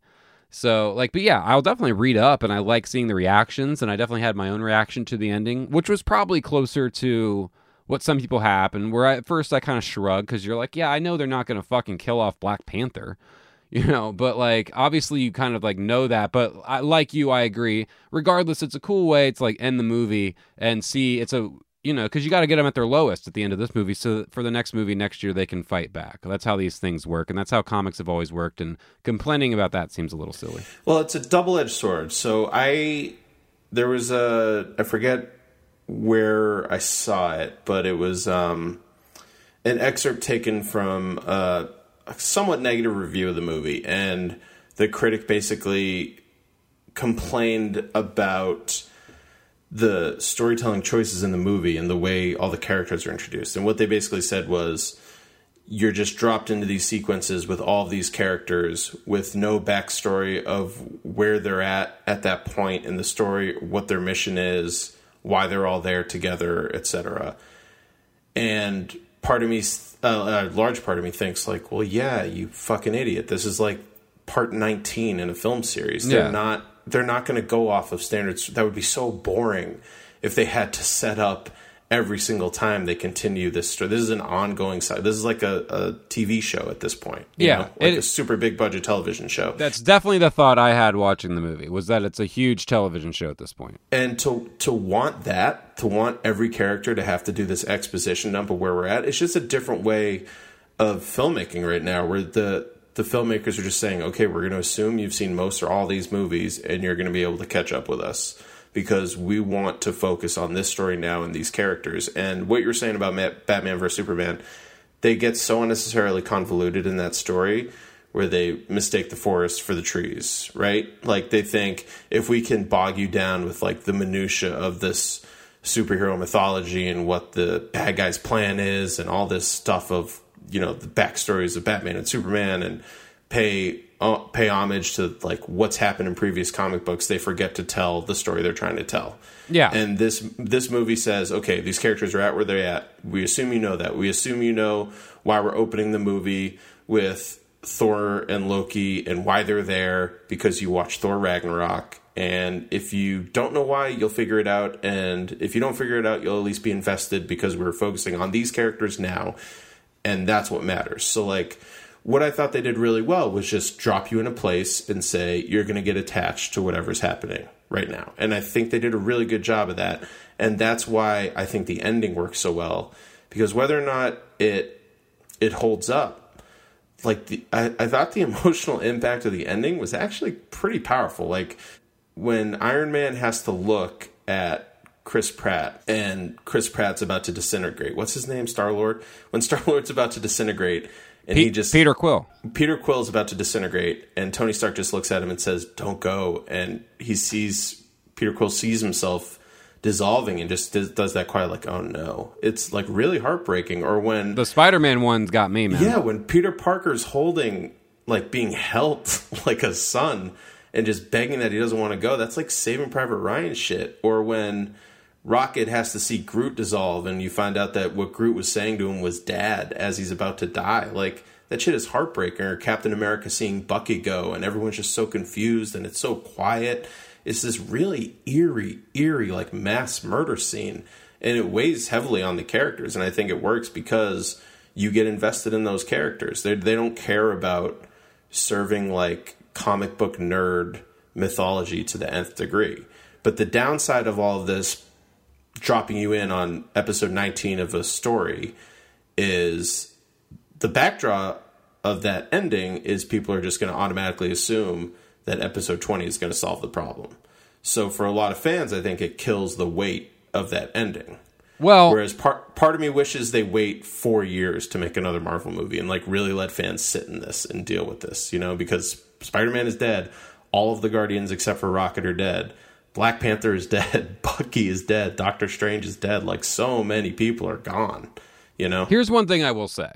So like, but yeah, I'll definitely read up and I like seeing the reactions and I definitely had my own reaction to the ending, which was probably closer to what some people have and where I, at first I kind of shrugged because you're like, yeah, I know they're not going to fucking kill off Black Panther you know but like obviously you kind of like know that but I, like you i agree. Regardless it's a cool way to like end the movie and see it's a you know because you got to get them at their lowest at the end of this movie so for the next movie next year they can fight back. That's how these things work and that's how comics have always worked and complaining about that seems a little silly. Well, it's a double edged sword. So I there was a I forget where I saw it, but it was um, an excerpt taken from uh, a somewhat negative review of the movie, and the critic basically complained about the storytelling choices in the movie and the way all the characters are introduced. And what they basically said was you're just dropped into these sequences with all these characters with no backstory of where they're at at that point in the story, what their mission is, why they're all there together, etc. And part of me, uh, a large part of me thinks like, well, yeah, you fucking idiot. This is like part 19 in a film series. They're Yeah. not they're not going to go off of standards. That would be so boring if they had to set up every single time they continue this story. This is an ongoing side. This is like a, a TV show at this point. you Yeah, know? like it- a super big budget television show. that's definitely the thought i had watching the movie was that it's a huge television show at this point. point and to to want that, to want every character to have to do this exposition dump of where we're at, it's just a different way of filmmaking right now, where the the filmmakers are just saying, okay, we're going to assume you've seen most or all these movies, and you're going to be able to catch up with us because we want to focus on this story now and these characters. And what you're saying about Batman vs Superman, they get so unnecessarily convoluted in that story where they mistake the forest for the trees, right? Like they think if we can bog you down with like the minutia of this superhero mythology and what the bad guy's plan is and all this stuff of you know the backstories of Batman and Superman and pay Uh, pay homage to like what's happened in previous comic books, they forget to tell the story they're trying to tell. Yeah. And this this movie says, okay, these characters are at where they're at. We assume you know that. We assume you know why we're opening the movie with Thor and Loki and why they're there because you watch Thor Ragnarok. And if you don't know why, you'll figure it out. And if you don't figure it out, you'll at least be invested because we're focusing on these characters now. And that's what matters. So, like, what I thought they did really well was just drop you in a place and say, you're going to get attached to whatever's happening right now. And I think they did a really good job of that. And that's why I think the ending works so well. Because whether or not it it holds up, like the I, I thought the emotional impact of the ending was actually pretty powerful. Like when Iron Man has to look at Chris Pratt and Chris Pratt's about to disintegrate. What's his name? Star Lord. When Star Lord's about to disintegrate, and he just Peter Quill. Peter Quill's about to disintegrate, and Tony Stark just looks at him and says, "Don't go." And he sees Peter Quill sees himself dissolving and just does, does, that quiet like oh no it's like really heartbreaking or when the spider-man one's got me man yeah when peter parker's holding like being held like a son and just begging that he doesn't want to go that's like saving private ryan shit or when rocket has to see groot dissolve and you find out that what groot was saying to him was dad as he's about to die like that shit is heartbreaking or captain america seeing bucky go and everyone's just so confused and it's so quiet it's this really eerie, eerie, like mass murder scene. And it weighs heavily on the characters. And I think it works because you get invested in those characters. They, they don't care about serving like comic book nerd mythology to the nth degree. But the downside of all of this dropping you in on episode 19 of a story is the backdrop of that ending is people are just going to automatically assume that episode 20 is going to solve the problem. So for a lot of fans, I think it kills the weight of that ending. Well, whereas part part of me wishes they wait four years to make another Marvel movie and like really let fans sit in this and deal with this, you know, because Spider Man is dead, all of the Guardians except for Rocket are dead, Black Panther is dead, Bucky is dead, Doctor Strange is dead. Like so many people are gone, you know. Here's one thing I will say: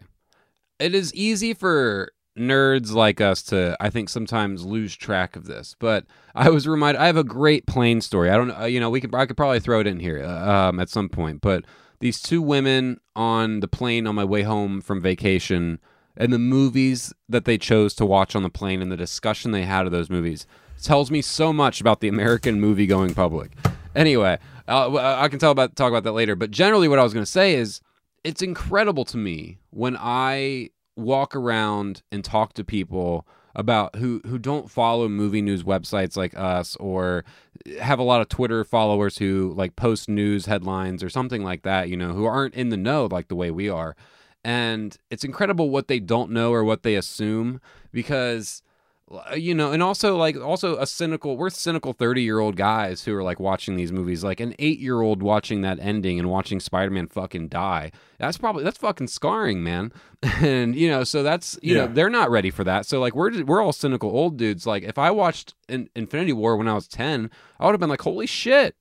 it is easy for nerds like us to I think sometimes lose track of this. But I was reminded I have a great plane story. I don't know, you know, we could I could probably throw it in here uh, um, at some point. But these two women on the plane on my way home from vacation and the movies that they chose to watch on the plane and the discussion they had of those movies tells me so much about the American movie going public. Anyway, uh, I can tell about talk about that later. But generally, what I was going to say is it's incredible to me when I walk around and talk to people about who who don't follow movie news websites like us or have a lot of Twitter followers who like post news headlines or something like that, you know, who aren't in the know like the way we are. And it's incredible what they don't know or what they assume because Uh, you know and also like also a cynical we're cynical 30 year old guys who are like watching these movies like an eight year old watching that ending and watching spider-man fucking die. That's probably that's fucking scarring man. And you know so that's you yeah. know they're not ready for that. So like we're we're all cynical old dudes. Like if i watched in, infinity war when i was 10 i would have been like holy shit.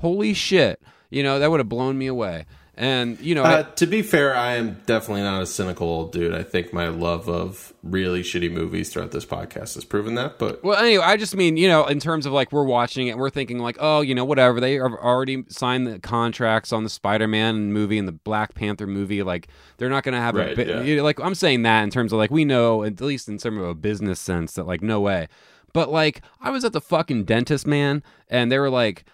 Holy shit. You know that would have blown me away and you know, uh, I, to be fair, I am definitely not a cynical old dude. I think my love of really shitty movies throughout this podcast has proven that. But well, anyway, I just mean you know, in terms of like we're watching it, we're thinking like, oh, you know, whatever. They have already signed the contracts on the Spider-Man movie and the Black Panther movie. Like they're not going to have right, a yeah. you know, like I'm saying that in terms of like we know at least in some of a business sense that like no way. But like I was at the fucking dentist, man, and they were like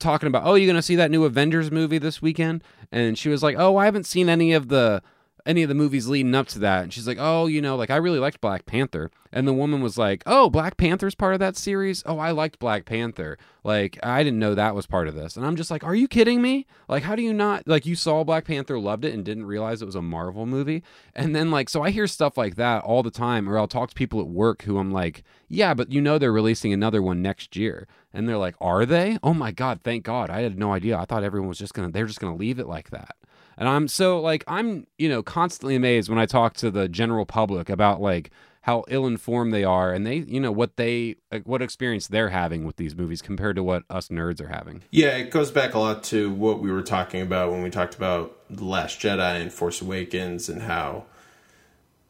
talking about, oh, you're gonna see that new Avengers movie this weekend? And she was like, oh, I haven't seen any of the any of the movies leading up to that. And she's like, oh, you know, like I really liked Black Panther. And the woman was like, oh, Black Panther's part of that series? Oh, I liked Black Panther. Like, I didn't know that was part of this. And I'm just like, are you kidding me? Like, how do you not, like, you saw Black Panther, loved it, and didn't realize it was a Marvel movie? And then, like, so I hear stuff like that all the time, or I'll talk to people at work who I'm like, yeah, but you know they're releasing another one next year. And they're like, are they? Oh my God, thank God. I had no idea. I thought everyone was just going to, they're just going to leave it like that. And I'm so like I'm, you know, constantly amazed when I talk to the general public about like how ill-informed they are and they, you know, what they like, what experience they're having with these movies compared to what us nerds are having. Yeah, it goes back a lot to what we were talking about when we talked about The Last Jedi and Force Awakens and how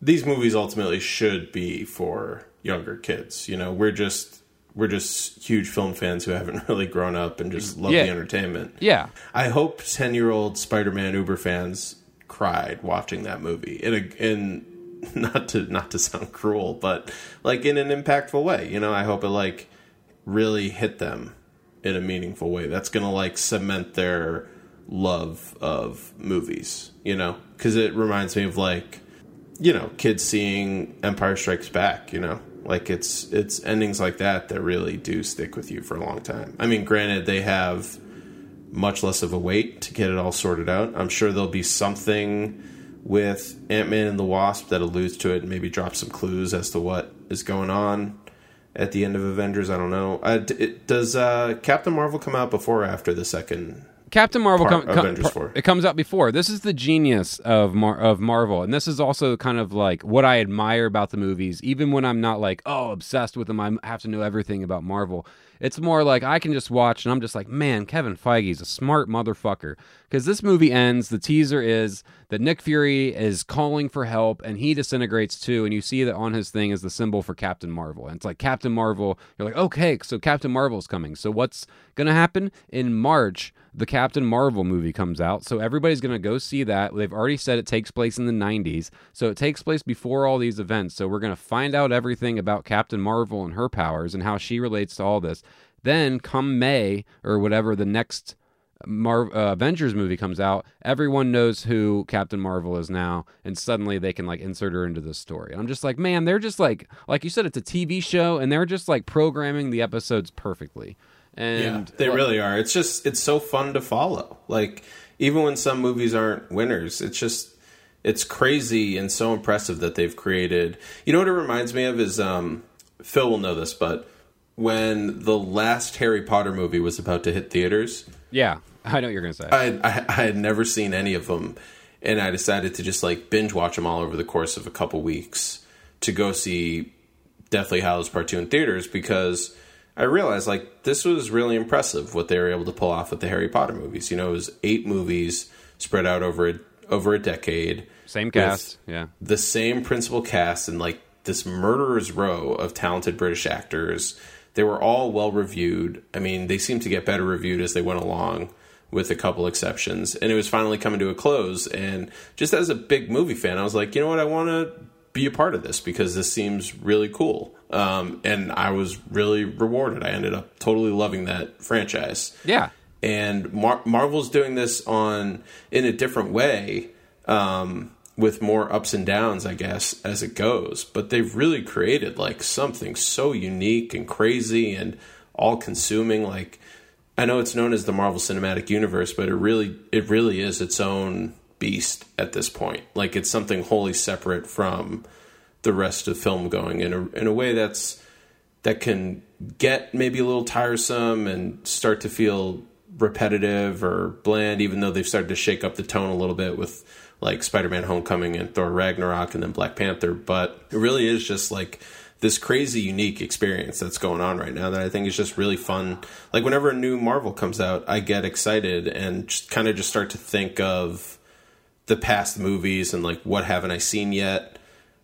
these movies ultimately should be for younger kids. You know, we're just we're just huge film fans who haven't really grown up and just love Yeah. the entertainment. Yeah. I hope ten year old Spider Man Uber fans cried watching that movie in a in not to not to sound cruel, but like in an impactful way. You know, I hope it like really hit them in a meaningful way. That's gonna like cement their love of movies. You know, because it reminds me of like you know kids seeing Empire Strikes Back. You know. Like it's it's endings like that that really do stick with you for a long time. I mean, granted, they have much less of a wait to get it all sorted out. I'm sure there'll be something with Ant Man and the Wasp that alludes to it and maybe drop some clues as to what is going on at the end of Avengers. I don't know. It, does uh, Captain Marvel come out before or after the second? Captain Marvel Part- com- com- it comes out before. This is the genius of Mar- of Marvel, and this is also kind of like what I admire about the movies. Even when I'm not like oh obsessed with them, I have to know everything about Marvel. It's more like I can just watch, and I'm just like, man, Kevin Feige's a smart motherfucker. Because this movie ends. The teaser is that Nick Fury is calling for help, and he disintegrates too. And you see that on his thing is the symbol for Captain Marvel, and it's like Captain Marvel. You're like, okay, so Captain Marvel's coming. So what's gonna happen in March? the Captain Marvel movie comes out. So everybody's going to go see that. They've already said it takes place in the 90s. So it takes place before all these events. So we're going to find out everything about Captain Marvel and her powers and how she relates to all this. Then come May or whatever the next Mar- uh, Avengers movie comes out, everyone knows who Captain Marvel is now, and suddenly they can like insert her into this story. I'm just like, man, they're just like, like you said, it's a TV show, and they're just like programming the episodes perfectly. And they really are. It's just it's so fun to follow. Like even when some movies aren't winners, it's just it's crazy and so impressive that they've created. You know what it reminds me of is um, Phil will know this, but when the last Harry Potter movie was about to hit theaters, yeah, I know what you're gonna say. I, I I had never seen any of them, and I decided to just like binge watch them all over the course of a couple weeks to go see Deathly Hallows Part Two in theaters because I realized like this was really impressive what they were able to pull off with the Harry Potter movies. You know, it was eight movies spread out over a, over a decade, Same cast, yeah. the same principal cast and like this murderer's row of talented British actors. They were all well reviewed. I mean, they seemed to get better reviewed as they went along, with a couple exceptions. And it was finally coming to a close. And just as a big movie fan, I was like, you know what? I want to be a part of this because this seems really cool. Um, and I was really rewarded. I ended up totally loving that franchise Yeah. and Mar- Marvel's doing this on in a different way, um, with more ups and downs, I guess, as it goes. But they've really created like something so unique and crazy and all consuming. Like I know it's known as the Marvel Cinematic Universe, but it really it really is its own beast at this point. Like it's something wholly separate from the rest of film going in a in a way that's that can get maybe a little tiresome and start to feel repetitive or bland, even though they've started to shake up the tone a little bit with like Spider Man Homecoming and Thor Ragnarok and then Black Panther. But it really is just like this crazy, unique experience that's going on right now that I think is just really fun. Like whenever a new Marvel comes out, I get excited and kind of just start to think of the past movies and like what haven't I seen yet?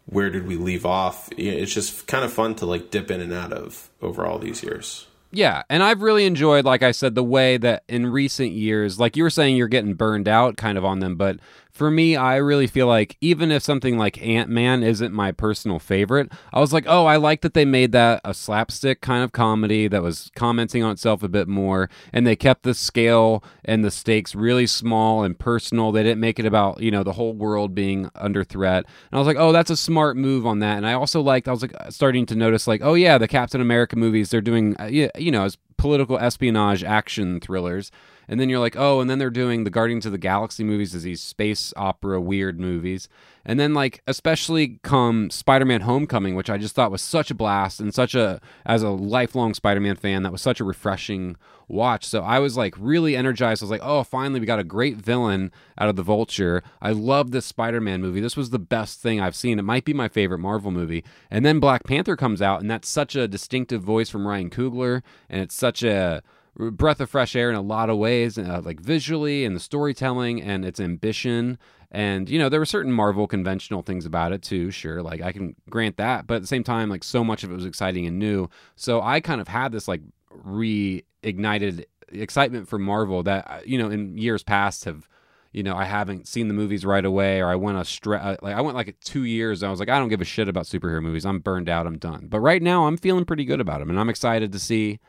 Where did we leave off? It's just kind of fun to like dip in and out of over all these years. Yeah, and I've really enjoyed, like I said, the way that in recent years, like you were saying, you're getting burned out kind of on them. But for me, I really feel like even if something like Ant Man isn't my personal favorite, I was like, oh, I like that they made that a slapstick kind of comedy that was commenting on itself a bit more, and they kept the scale and the stakes really small and personal. They didn't make it about you know the whole world being under threat. And I was like, oh, that's a smart move on that. And I also liked, I was like starting to notice, like, oh yeah, the Captain America movies, they're doing, uh, you know, as political espionage action thrillers. And then you're like, oh, and then they're doing the Guardians of the Galaxy movies as these space opera weird movies. And then like especially come Spider-Man Homecoming, which I just thought was such a blast and such a as a lifelong Spider-Man fan, that was such a refreshing watch. So I was like really energized. I was like, oh, finally we got a great villain out of the Vulture. I love this Spider-Man movie. This was the best thing I've seen. It might be my favorite Marvel movie. And then Black Panther comes out, and that's such a distinctive voice from Ryan Coogler, and it's such a breath of fresh air in a lot of ways, uh, like visually and the storytelling and its ambition. And you know, there were certain Marvel conventional things about it too. Sure, like I can grant that, but at the same time, like so much of it was exciting and new. So I kind of had this like reignited excitement for Marvel that uh, you know in years past have you know, I haven't seen the movies right away, or I went a stre- uh, like I went like two years. I was like, I don't give a shit about superhero movies. I'm burned out. I'm done. But right now, I'm feeling pretty good about them, and I'm excited to see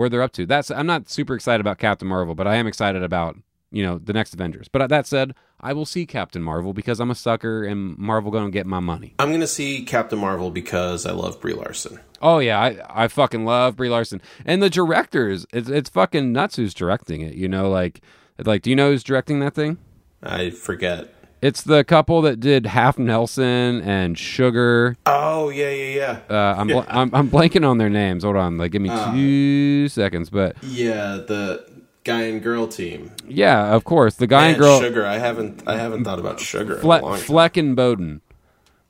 where they're up to. That's I'm not super excited about Captain Marvel, but I am excited about you know the next Avengers. But uh, that said, I will see Captain Marvel because I'm a sucker, and Marvel gonna get my money. I'm gonna see Captain Marvel because I love Brie Larson. Oh yeah, I I fucking love Brie Larson, and the directors. It's it's fucking nuts who's directing it. You know, like like do you know who's directing that thing? I forget. It's the couple that did Half Nelson and Sugar. Oh yeah, yeah, yeah. Uh, I'm, bl- I'm I'm blanking on their names. Hold on, like give me two seconds. But yeah. The guy and girl team. yeah, of course, the guy and, And girl Sugar. I haven't I haven't thought about Sugar in a Fle- long time. Fleck and Boden,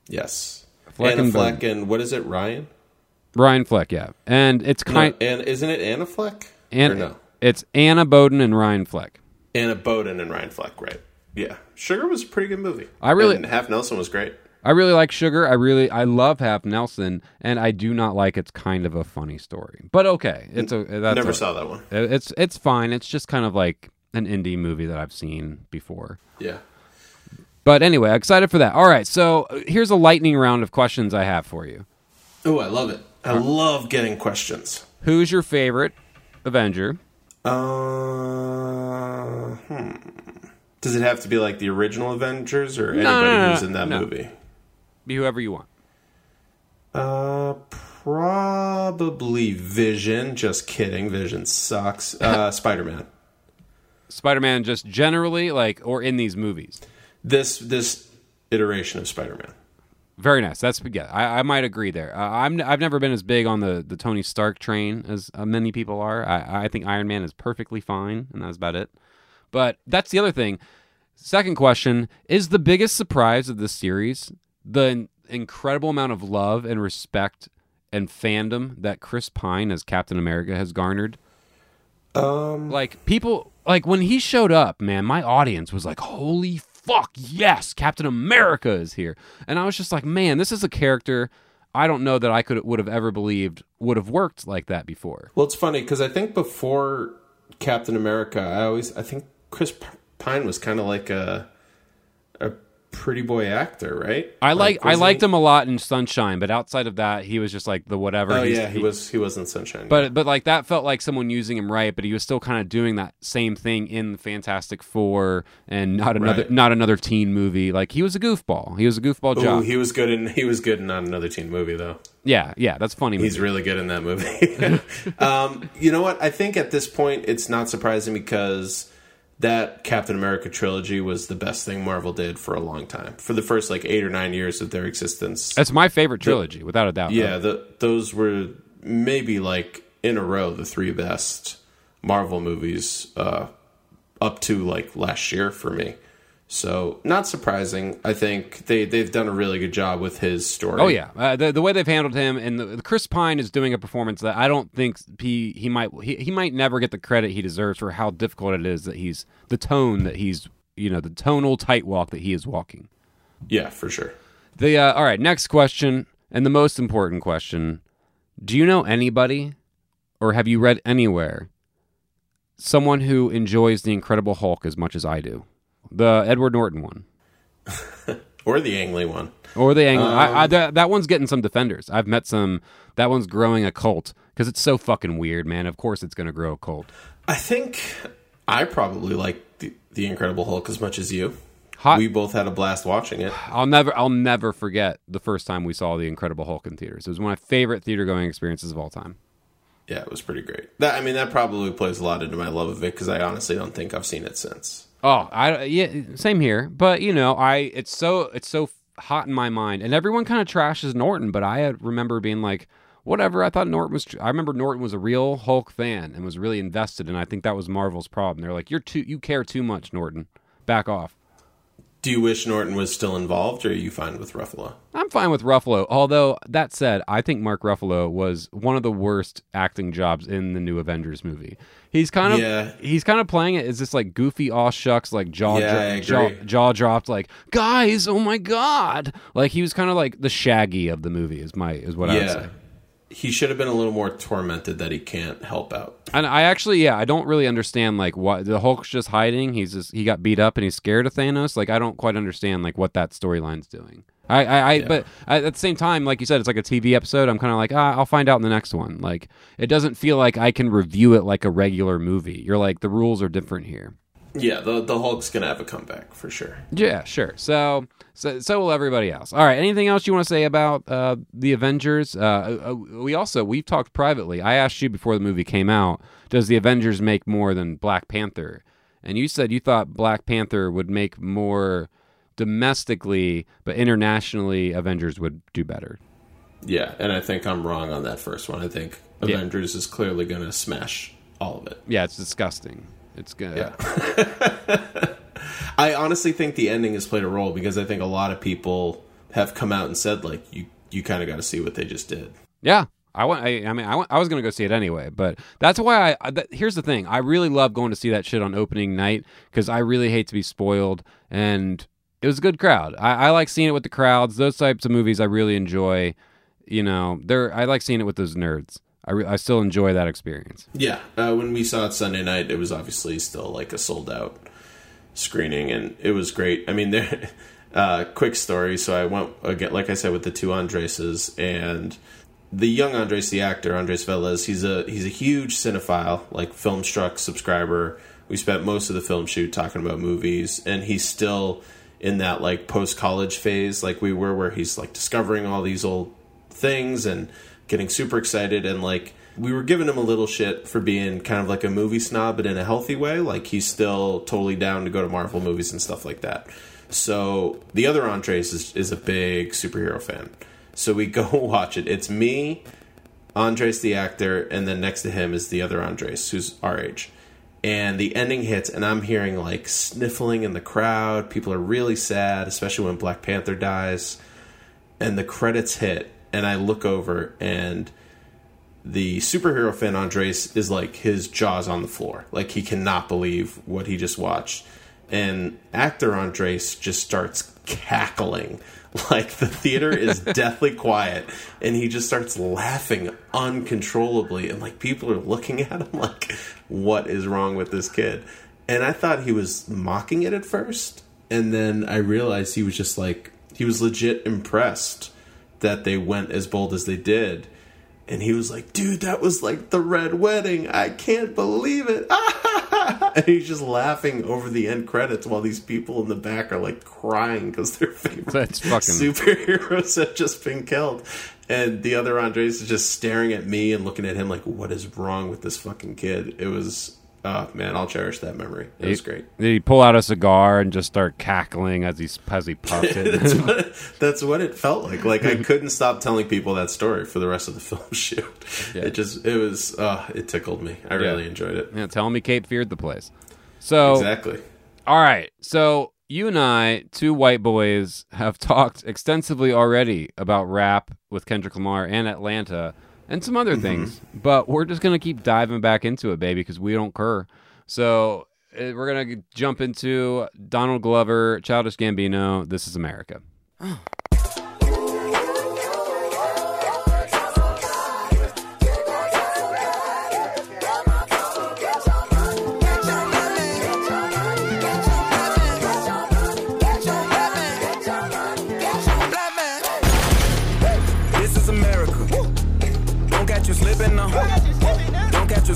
Yes. Fleck Anna and Fleck and what is it, Ryan? Ryan Fleck. Yeah, and it's No, kind and isn't it Anna Fleck? and no? it's Anna Boden and Ryan Fleck. Anna Boden and Ryan Fleck, right? Yeah. Sugar was a pretty good movie. I really- and Half Nelson was great. I really like Sugar. I really I love Half Nelson, and I do not like it's kind of a funny story. But okay, it's a that's Never a- saw that one. It's it's fine. It's just kind of like an indie movie that I've seen before. Yeah. But anyway, excited for that. All right, so here's a lightning round of questions I have for you. Oh, I love it. I love getting questions. Who's your favorite Avenger? Uh, hmm. Does it have to be like the original Avengers or anybody no, no, who's in that movie? Be whoever you want. Uh, probably Vision. Just kidding. Vision sucks. Uh, Spider Man. Spider-Man, just generally, like, or in these movies. This this iteration of Spider Man. Very nice. That's yeah. I, I might agree there. Uh, I'm I've never been as big on the, the Tony Stark train as uh, many people are. I I think Iron Man is perfectly fine, and that's about it. But that's the other thing. Second question is the biggest surprise of this series the incredible amount of love and respect and fandom that Chris Pine as Captain America has garnered. Um, Like people like when he showed up, man, my audience was like, "Holy fuck, yes, Captain America is here." And I was just like, "Man, this is a character I don't know that I could would have ever believed would have worked like that before." well, it's funny because I think before Captain America, I always I think Chris Pine was kind of like a a pretty boy actor, right? I like I liked he- him a lot in Sunshine, but outside of that, he was just like the whatever. Oh He's- yeah, he was he was in Sunshine. But but like that felt like someone using him right, but he was still kind of doing that same thing in Fantastic Four and not another Right. not another teen movie. Like he was a goofball. He was a goofball Ooh, job. he was good in he was good in not another teen movie though. yeah, yeah, that's funny. He's movie. really good in that movie. um, you know what? I think at this point it's not surprising because that Captain America trilogy was the best thing Marvel did for a long time. For the first like eight or nine years of their existence. That's my favorite trilogy, without a doubt. Yeah, the, those were maybe like in a row the three best Marvel movies uh, up to like last year for me. So not surprising. I think they they've done a really good job with his story. Oh yeah, uh, the the way they've handled him, and the, the Chris Pine is doing a performance that I don't think he he might he, he might never get the credit he deserves for how difficult it is that he's the tone that he's you know the tonal tight walk that he is walking. yeah, for sure. The uh, all right, next question, and the most important question: Do you know anybody or have you read anywhere someone who enjoys the Incredible Hulk as much as I do? The Edward Norton one. or the Ang Lee one. Or the Ang. I, I, um, that, that one's getting some defenders. I've met some. That one's growing a cult because it's so fucking weird, man. Of course, it's going to grow a cult. I think I probably like the, the Incredible Hulk as much as you. Hot. We both had a blast watching it. I'll never, I'll never forget the first time we saw the Incredible Hulk in theaters. It was one of my favorite theater going experiences of all time. Yeah, it was pretty great. That I mean, that probably plays a lot into my love of it because I honestly don't think I've seen it since. Oh, I yeah, same here. But you know, I it's so it's so hot in my mind, and everyone kind of trashes Norton, but I remember being like, whatever. I thought Norton was. I remember Norton was a real Hulk fan and was really invested, and I think that was Marvel's problem. They're like, you're too, you care too much, Norton. Back off. Do you wish Norton was still involved, or are you fine with Ruffalo? I'm fine with Ruffalo. Although that said, I think Mark Ruffalo was one of the worst acting jobs in the new Avengers movie. He's kind of Yeah. he's kind of playing it as this like goofy aw shucks like jaw Yeah, dro- jaw, jaw dropped like guys oh my god like he was kind of like the Shaggy of the movie is my is what I would say. Yeah, he should have been a little more tormented that he can't help out. And I actually, yeah, I don't really understand like what the Hulk's just hiding. He's just he got beat up and he's scared of Thanos. Like I don't quite understand like what that storyline's doing. I, I, I but at the same time, like you said, it's like a TV episode. I'm kind of like, ah, I'll find out in the next one. Like it doesn't feel like I can review it like a regular movie. You're like the rules are different here. Yeah, the the Hulk's gonna have a comeback for sure. Yeah, sure. So, so, so will everybody else. All right. Anything else you want to say about uh, the Avengers? Uh, uh, we also we've talked privately. I asked you before the movie came out, does the Avengers make more than Black Panther? And you said you thought Black Panther would make more domestically, but internationally, Avengers would do better. Yeah, and I think I'm wrong on that first one. I think Yeah. Avengers is clearly gonna smash all of it. Yeah, it's disgusting. It's good. Yeah. I honestly think the ending has played a role because I think a lot of people have come out and said like you you kind of got to see what they just did. Yeah. I want. I, I mean, I, want, I was gonna go see it anyway, but that's why I. I that, here's the thing: I really love going to see that shit on opening night because I really hate to be spoiled, and it was a good crowd. I, I like seeing it with the crowds. Those types of movies I really enjoy. You know, they're I like seeing it with those nerds. I re, I still enjoy that experience. Yeah, uh, when we saw it Sunday night, it was obviously still like a sold out screening, and it was great. I mean, there. Uh, quick story. So I went again, like I said, with the two Andreses and the young Andres, the actor Andres Velez. He's a he's a huge cinephile, like Filmstruck subscriber. We spent most of the film shoot talking about movies, and he's still in that like post college phase, like we were, where he's like discovering all these old things and getting super excited and like we were giving him a little shit for being kind of like a movie snob but in a healthy way like he's still totally down to go to marvel movies and stuff like that. So the other andres is, is a big superhero fan. So we go watch it. It's me andres the actor and then next to him is the other andres who's our age. And the ending hits and i'm hearing like sniffling in the crowd. People are really sad especially when black panther dies. And the credits hit and I look over and the superhero fan Andres is like his jaws on the floor. Like he cannot believe what he just watched. And actor Andres just starts cackling. Like the theater is deathly quiet and he just starts laughing uncontrollably and like people are looking at him like what is wrong with this kid? And I thought he was mocking it at first and then I realized he was just like he was legit impressed that they went as bold as they did. And he was like, dude, that was like the red wedding. I can't believe it. and he's just laughing over the end credits while these people in the back are like crying because their favorite That's fucking- superheroes have just been killed. And the other Andres is just staring at me and looking at him like, what is wrong with this fucking kid? It was, oh man, I'll cherish that memory. It was great. Did he pull out a cigar and just start cackling as he as he puffed that's, it? what, that's what it felt like. Like I couldn't stop telling people that story for the rest of the film shoot. It just it was uh, it tickled me. I really enjoyed it. yeah, tell me Cape feared the place. So Exactly. All right. So you and I, two white boys, have talked extensively already about rap with Kendrick Lamar and Atlanta and some other things, but we're just going to keep diving back into it, baby, because we don't cur. So uh, we're going to jump into Donald Glover, Childish Gambino, This is America.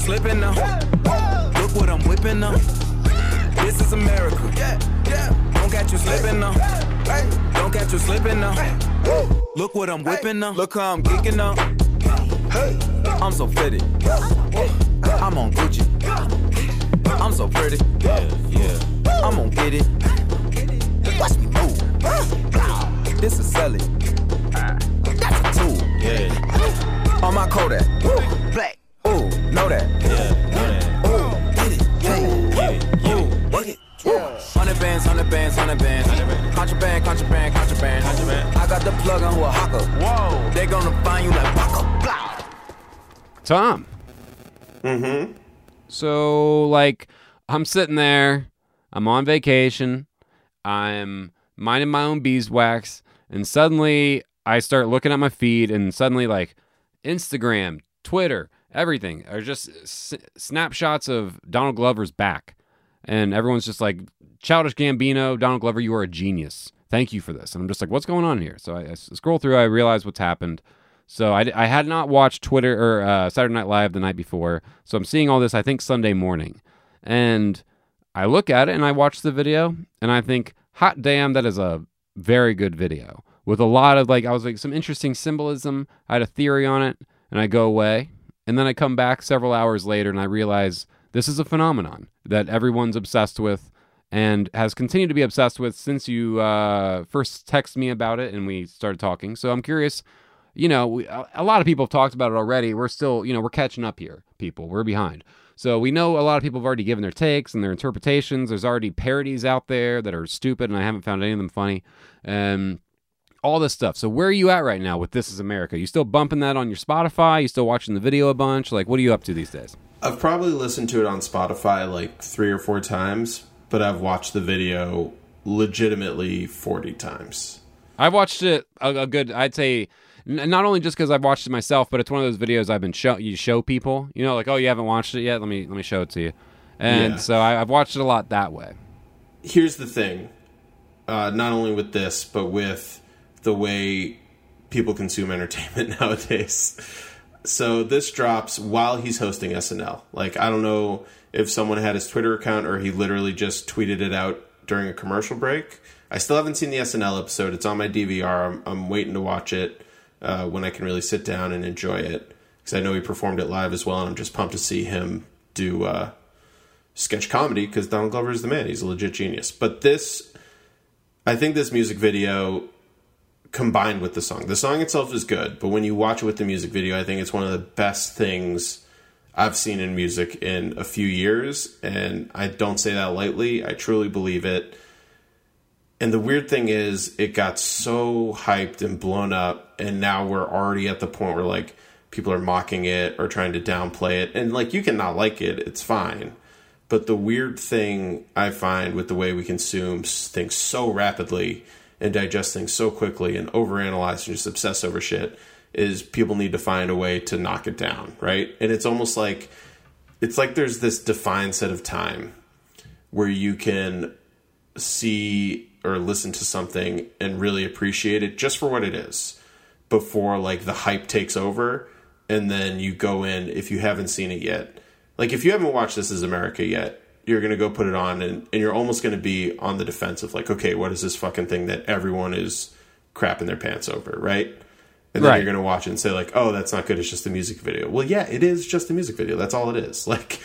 Slipping now. Look what I'm whipping now. This is America. Don't catch you slipping now. Don't catch you slipping now. Look what I'm whipping now. Look how I'm kicking now. I'm so pretty. I'm on Gucci. I'm so pretty. Yeah, yeah. I'm gonna get it. Watch me move. This is selling. That's a tool. Yeah. On my Kodak. Black. Ooh, know that. Yeah, know that. Ooh, get it. Get it. Get it. Work it. Hundred bands, hundred bands, hundred bands. Contraband, contraband, contraband. Contraband. I got the plug on Oaxaca. Whoa. They gonna find you like Waka. Blah. Tom. Mm-hmm. So, like, I'm sitting there, I'm on vacation, I'm minding my own beeswax, and suddenly I start looking at my feed, and suddenly, like, Instagram, Twitter, everything are just s- snapshots of Donald Glover's back. And everyone's just like, Childish Gambino, Donald Glover, you are a genius. Thank you for this. And I'm just like, what's going on here? So I, I scroll through, I realize what's happened. So I, I had not watched Twitter or uh, Saturday Night Live the night before. So I'm seeing all this, I think, Sunday morning. And I look at it and I watch the video and I think, hot damn, that is a very good video with a lot of like, I was like, some interesting symbolism. I had a theory on it and I go away. And then I come back several hours later and I realize this is a phenomenon that everyone's obsessed with and has continued to be obsessed with since you uh, first texted me about it and we started talking. So I'm curious you know, we, a, a lot of people have talked about it already. We're still, you know, we're catching up here, people. We're behind. So we know a lot of people have already given their takes and their interpretations. There's already parodies out there that are stupid, and I haven't found any of them funny. And all this stuff. So where are you at right now with This Is America? You still bumping that on your Spotify? You still watching the video a bunch? Like, what are you up to these days? I've probably listened to it on Spotify like three or four times, but I've watched the video legitimately 40 times. I've watched it a, a good, I'd say, n- not only just because I've watched it myself, but it's one of those videos I've been show you show people. You know, like oh you haven't watched it yet, let me let me show it to you. And Yeah. so I, I've watched it a lot that way. Here's the thing uh, not only with this, but with the way people consume entertainment nowadays. So this drops while he's hosting SNL. Like, I don't know if someone had his Twitter account or he literally just tweeted it out during a commercial break. I still haven't seen the SNL episode. It's on my DVR. I'm, I'm waiting to watch it uh, when I can really sit down and enjoy it because I know he performed it live as well, and I'm just pumped to see him do uh, sketch comedy because Donald Glover is the man. He's a legit genius. But this, I think this music video combined with the song, the song itself is good, but when you watch it with the music video, I think it's one of the best things I've seen in music in a few years. And I don't say that lightly, I truly believe it. And the weird thing is, it got so hyped and blown up, and now we're already at the point where like people are mocking it or trying to downplay it. And like you can not like it, it's fine. But the weird thing I find with the way we consume things so rapidly and digest things so quickly and overanalyze and just obsess over shit is people need to find a way to knock it down, right? And it's almost like it's like there's this defined set of time where you can see or listen to something and really appreciate it just for what it is before like the hype takes over and then you go in if you haven't seen it yet like if you haven't watched this is america yet you're gonna go put it on and, and you're almost gonna be on the defensive like okay what is this fucking thing that everyone is crapping their pants over right and then Right. you're gonna watch it and say like oh that's not good it's just a music video well yeah it is just a music video that's all it is like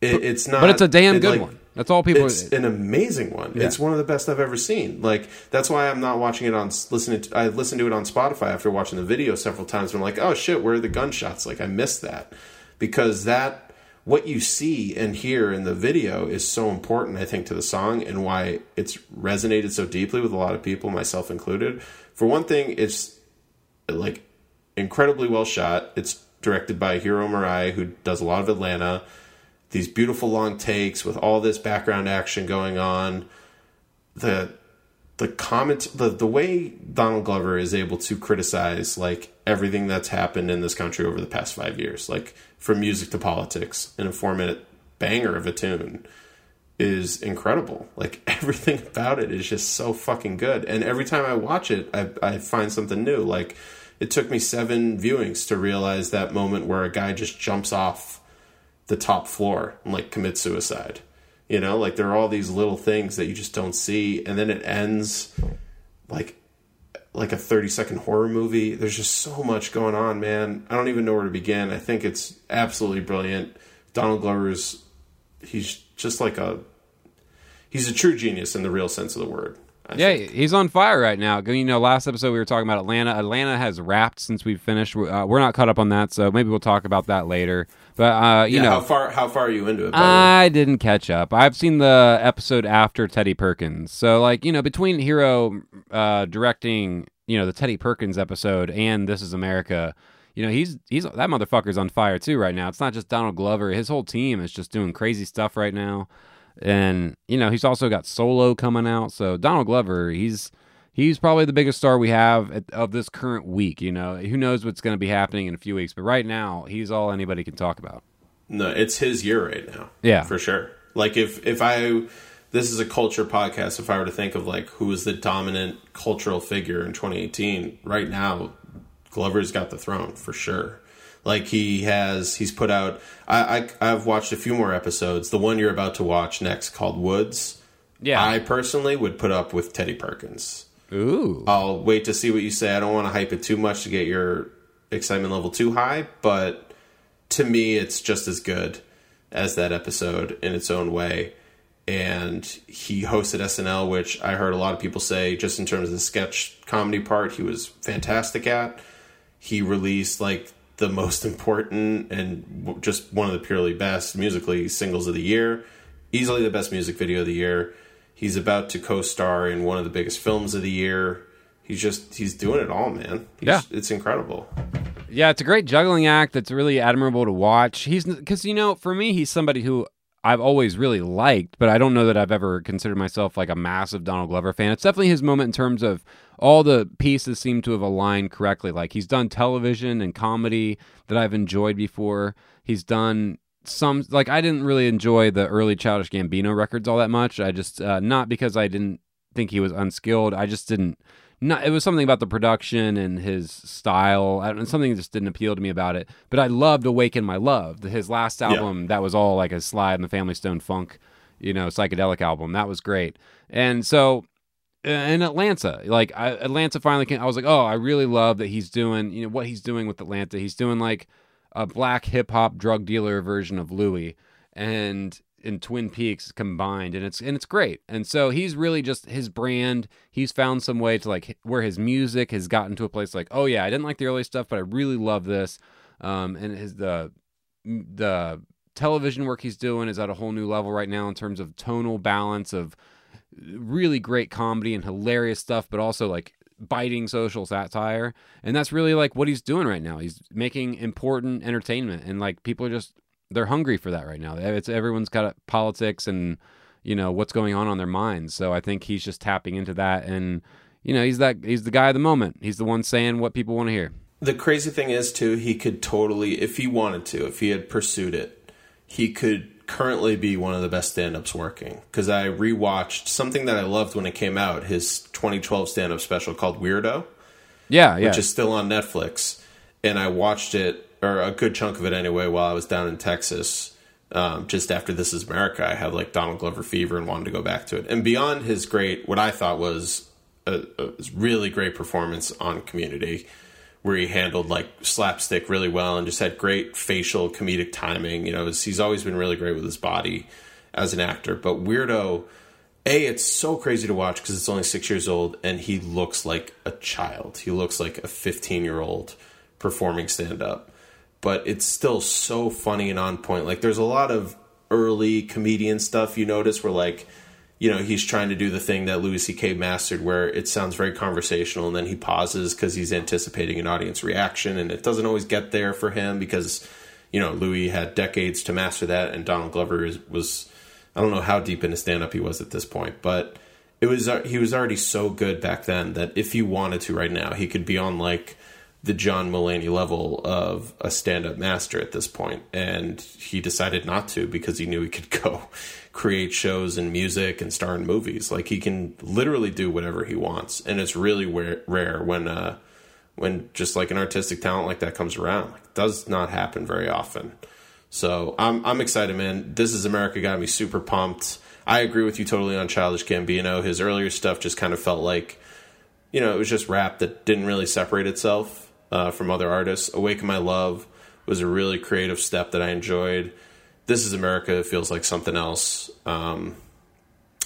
it, it's not But it's a damn it, good like, one. That's all people. it's an amazing one. It's one of the best I've ever seen. Like that's why I'm not watching it on listening. To, I listened to it on Spotify after watching the video several times. And I'm like, oh shit, where are the gunshots? Like I missed that because that what you see and hear in the video is so important. I think to the song and why it's resonated so deeply with a lot of people, myself included. For one thing, it's like incredibly well shot. It's directed by Hiro Murai, who does a lot of Atlanta. These beautiful long takes with all this background action going on. The the comment the the way Donald Glover is able to criticize like everything that's happened in this country over the past five years, like from music to politics, in a four minute banger of a tune is incredible. Like everything about it is just so fucking good. And every time I watch it, I, I find something new. Like it took me seven viewings to realize that moment where a guy just jumps off the top floor and like commits suicide. You know, like there are all these little things that you just don't see, and then it ends like like a 30 second horror movie. There's just so much going on, man. I don't even know where to begin. I think it's absolutely brilliant. Donald Glover's he's just like a he's a true genius in the real sense of the word. I yeah, think. he's on fire right now. You know, last episode we were talking about Atlanta. Atlanta has wrapped since we've finished. Uh, we're not caught up on that, so maybe we'll talk about that later. But uh, you yeah, know, how far how far are you into it? I didn't catch up. I've seen the episode after Teddy Perkins, so like you know, between Hiro uh, directing, you know, the Teddy Perkins episode and This Is America. You know he's he's that motherfucker's on fire too right now. It's not just Donald Glover; his whole team is just doing crazy stuff right now and you know he's also got Solo coming out. So Donald Glover, he's he's probably the biggest star we have at, of this current week. You know, who knows what's going to be happening in a few weeks, but right now he's all anybody can talk about. No, it's his year right now. Yeah, for sure. Like if if I this is a culture podcast. If I were to think of like who is the dominant cultural figure in 2018, right now, Glover's got the throne for sure. Like he has, he's put out. I, I have watched a few more episodes. The one you're about to watch next, called Woods. Yeah, I personally would put up with Teddy Perkins. Ooh, I'll wait to see what you say. I don't want to hype it too much to get your excitement level too high, but to me, it's just as good as that episode in its own way. And he hosted SNL, which I heard a lot of people say, just in terms of the sketch comedy part, he was fantastic at. He released like the most important and just one of the purely best musically singles of the year. Easily the best music video of the year. He's about to co-star in one of the biggest films of the year. He's just he's doing it all, man. He's, yeah, it's incredible. Yeah, it's a great juggling act. That's really admirable to watch. He's because you know, for me, he's somebody who I've always really liked, but I don't know that I've ever considered myself like a massive Donald Glover fan. It's definitely his moment in terms of all the pieces seem to have aligned correctly. Like he's done television and comedy that I've enjoyed before. He's done some like I didn't really enjoy the early Childish Gambino records all that much. I just uh, not because I didn't think he was unskilled. I just didn't. Not, it was something about the production and his style. and something just didn't appeal to me about it. But I loved "Awaken My Love," his last album. Yeah. That was all like a Sly and the Family Stone funk, you know, psychedelic album. That was great. And so uh, in Atlanta. Like I, Atlanta finally came. I was like, oh, I really love that he's doing you know what he's doing with Atlanta. He's doing like a black hip hop drug dealer version of Louie, and in Twin Peaks combined, and it's and it's great. And so he's really just his brand. He's found some way to like where his music has gotten to a place like, oh yeah, I didn't like the early stuff, but I really love this. Um, and his the the television work he's doing is at a whole new level right now in terms of tonal balance of really great comedy and hilarious stuff, but also like biting social satire. And that's really like what he's doing right now. He's making important entertainment, and like people are just they're hungry for that right now. It's everyone's got politics and you know what's going on on their minds. So I think he's just tapping into that, and you know he's that he's the guy of the moment. He's the one saying what people want to hear. The crazy thing is too, he could totally, if he wanted to, if he had pursued it, he could currently be one of the best stand-ups working because I rewatched something that I loved when it came out, his 2012 stand-up special called Weirdo. Yeah, yeah. Which is still on Netflix, and I watched it or a good chunk of it anyway while I was down in Texas. Um, just after This Is America, I had like Donald Glover fever and wanted to go back to it. And beyond his great, what I thought was a, a really great performance on Community, where he handled like slapstick really well and just had great facial comedic timing. You know, he's always been really great with his body as an actor. But Weirdo, A, it's so crazy to watch because it's only six years old and he looks like a child. He looks like a 15 year old performing stand up. But it's still so funny and on point. Like, there's a lot of early comedian stuff you notice where, like, you know, he's trying to do the thing that Louis C.K. mastered where it sounds very conversational and then he pauses because he's anticipating an audience reaction and it doesn't always get there for him because, you know, Louis had decades to master that and Donald Glover is, was, I don't know how deep into stand up he was at this point, but it was, he was already so good back then that if he wanted to right now, he could be on like, the John Mulaney level of a stand up master at this point, and he decided not to because he knew he could go create shows and music and star in movies. Like he can literally do whatever he wants, and it's really rare when uh, when just like an artistic talent like that comes around. Like, it does not happen very often. So I'm I'm excited, man. This is America got me super pumped. I agree with you totally on Childish Gambino. His earlier stuff just kind of felt like, you know, it was just rap that didn't really separate itself uh, from other artists. Awaken My Love was a really creative step that I enjoyed. This is America feels like something else. Um,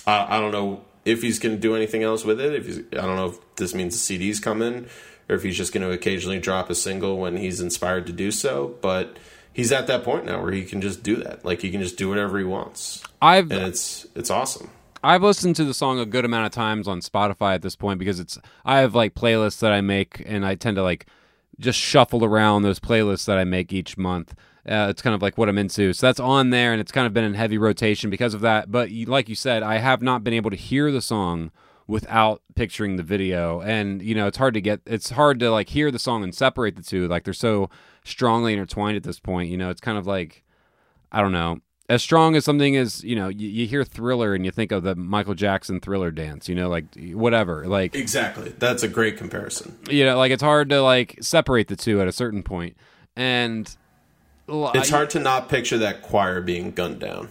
I, I don't know if he's going to do anything else with it. If he's, I don't know if this means the CDs come in, or if he's just going to occasionally drop a single when he's inspired to do so. But he's at that point now where he can just do that. Like he can just do whatever he wants, I've and it's it's awesome. I've listened to the song a good amount of times on Spotify at this point because it's I have like playlists that I make and I tend to like just shuffle around those playlists that I make each month. Uh, it's kind of like what I'm into. So that's on there and it's kind of been in heavy rotation because of that. But like you said, I have not been able to hear the song without picturing the video and you know it's hard to get it's hard to like hear the song and separate the two like they're so strongly intertwined at this point you know it's kind of like i don't know as strong as something is, you know, you, you hear Thriller and you think of the Michael Jackson Thriller dance, you know, like whatever, like Exactly. That's a great comparison. you know, like it's hard to like separate the two at a certain point, and It's hard to not picture that choir being gunned down.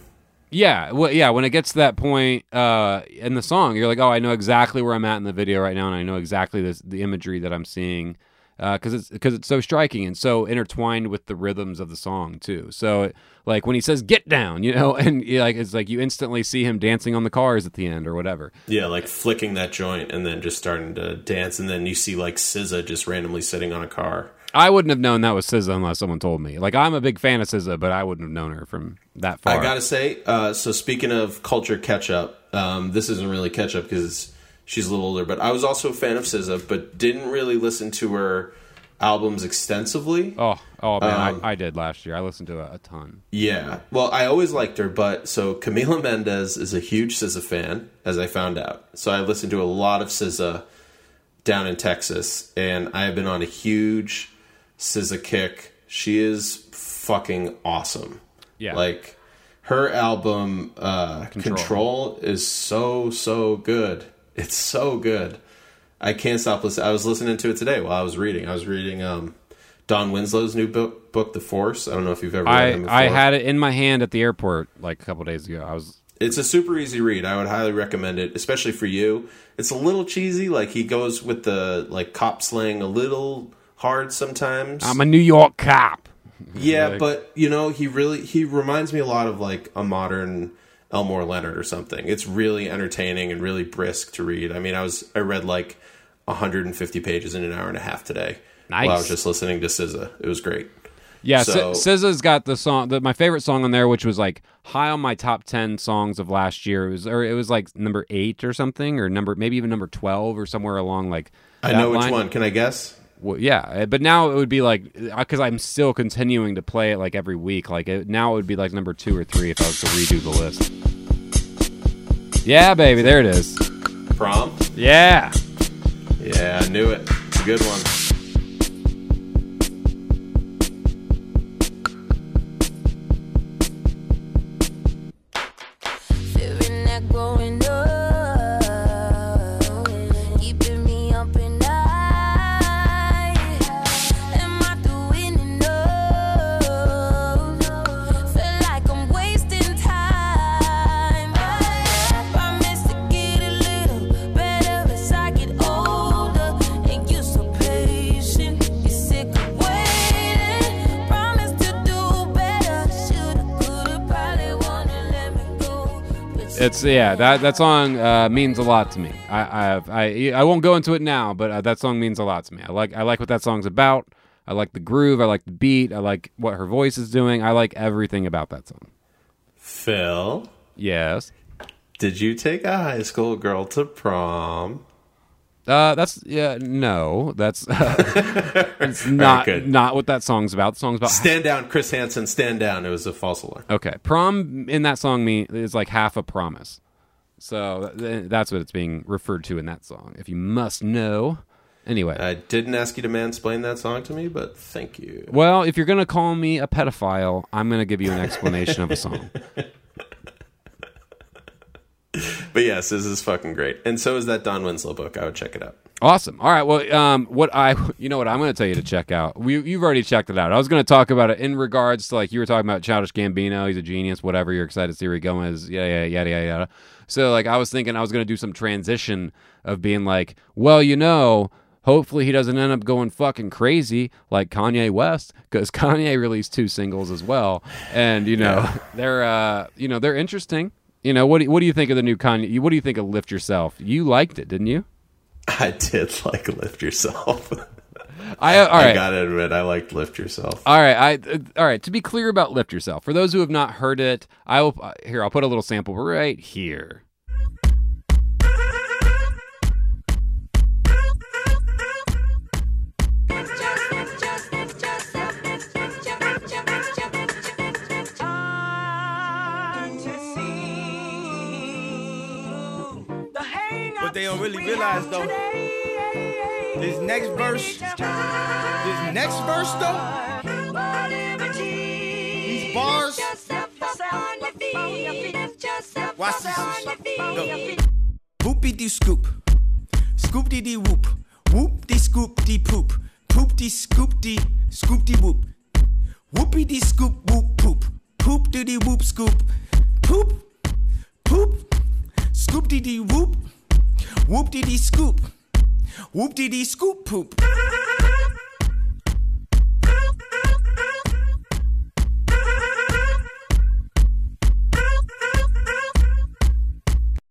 Yeah, well, yeah. When it gets to that point uh, in the song, you're like, oh, I know exactly where I'm at in the video right now, and I know exactly this, the imagery that I'm seeing because it's because it's so striking and so intertwined with the rhythms of the song too. So, like when he says "get down," you know, and you like it's like you instantly see him dancing on the cars at the end or whatever. Yeah, like flicking that joint and then just starting to dance, and then you see like SZA just randomly sitting on a car. I wouldn't have known that was SZA unless someone told me. Like I'm a big fan of SZA, but I wouldn't have known her from that far. I gotta say, uh, so speaking of culture catch up, um, this isn't really catch up because she's a little older, but I was also a fan of SZA, but didn't really listen to her albums extensively. Oh, oh man, Um, I, I did last year. I listened to a, a ton. Yeah. Well, I always liked her, but so Camila Mendes is a huge SZA fan, as I found out. So I listened to a lot of SZA down in Texas, and I have been on a huge SZA kick. She is fucking awesome. Yeah. Like her album uh, Control. Control. is so so good. It's so good. I can't stop listening. I was listening to it today while I was reading. I was reading um, Don Winslow's new book, book, The Force. I don't know if you've ever read him I. I had it in my hand at the airport like a couple days ago. I was It's a super easy read. I would highly recommend it, especially for you. It's a little cheesy. Like he goes with the like cop slang a little hard sometimes. I'm a New York cop. yeah, like- but you know he really he reminds me a lot of like a modern Elmore Leonard or something. It's really entertaining and really brisk to read. I mean, I was I read like 150 pages in an hour and a half today. While I was just listening to SZA. It was great. Yeah, So- so, SZA's got the song, the, my favorite song on there, which was like high on my top ten songs of last year. It was, or it was like number eight or something, or number maybe even number twelve or somewhere along like. I know which line. one. Can I guess? Well, yeah, uh, but now it would be like because I'm still continuing to play it like every week. Like it, now it would be like number two or three if I was to redo the list. Yeah, baby, there it is. Prom. Yeah. Yeah, I knew it. It's a good one. It's yeah that that song uh, means a lot to me. I I I, I won't go into it now, but uh, that song means a lot to me. I like I like what that song's about. I like the groove. I like the beat. I like what her voice is doing. I like everything about that song. Phil, Yes. did you take a high school girl to prom? Uh, that's yeah. No, that's it's not good. not what that song's about. The song's about Stand down, Chris Hansen. Stand down. It was a false alarm. okay. Prom in that song me is like half a promise. So th- that's what it's being referred to in that song. If you must know. Anyway, I didn't ask you to mansplain that song to me, but thank you. Well, if you're going to call me a pedophile, I'm going to give you an explanation of a song. But yes, this is fucking great. And so is that Don Winslow book. I would check it out. Awesome. All right. Well, um, what I, you know, what I'm going to tell you to check out. We, you've already checked it out. I was going to talk about it in regards to like you were talking about Childish Gambino. He's a genius. Whatever. You're excited to see where he is. Yeah, yeah, yada, yada, yada. So like I was thinking I was going to do some transition of being like, well, you know, hopefully he doesn't end up going fucking crazy like Kanye West because Kanye released two singles as well, and you know they're, uh, you know, they're interesting. You know, what do, what do you think of the new Kanye? What do you think of Lift Yourself? You liked it, didn't you? I did like Lift Yourself. I all right. I gotta admit, I liked Lift Yourself. All right, I uh, all right. To be clear about lift yourself, for those who have not heard it, I will uh, here. I'll put a little sample right here. They don't really realize though, this next verse, this next verse though, these bars. Watch this. Go. Whoopie dee scoop, scoop dee dee whoop, whoop dee scoop dee poop, poop dee scoop dee scoop dee whoop, whoopie dee scoop whoop poop, poop dee dee whoop scoop, poop, poop, scoop dee dee whoop. Whoop dee dee scoop. Whoop dee dee scoop poop.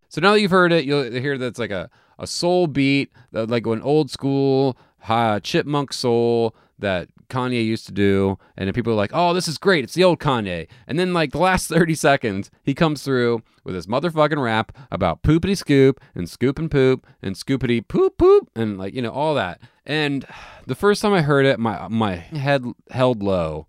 So now that you've heard it, you'll hear that's like a, a soul beat, like an old school uh, chipmunk soul that Kanye used to do. And then people are like, oh, this is great. It's the old Kanye. And then, like, the last 30 seconds, he comes through with his motherfucking rap about poopity scoop and scoop and poop and scoopity poop poop and, like, you know, all that. And the first time I heard it, my, my head held low.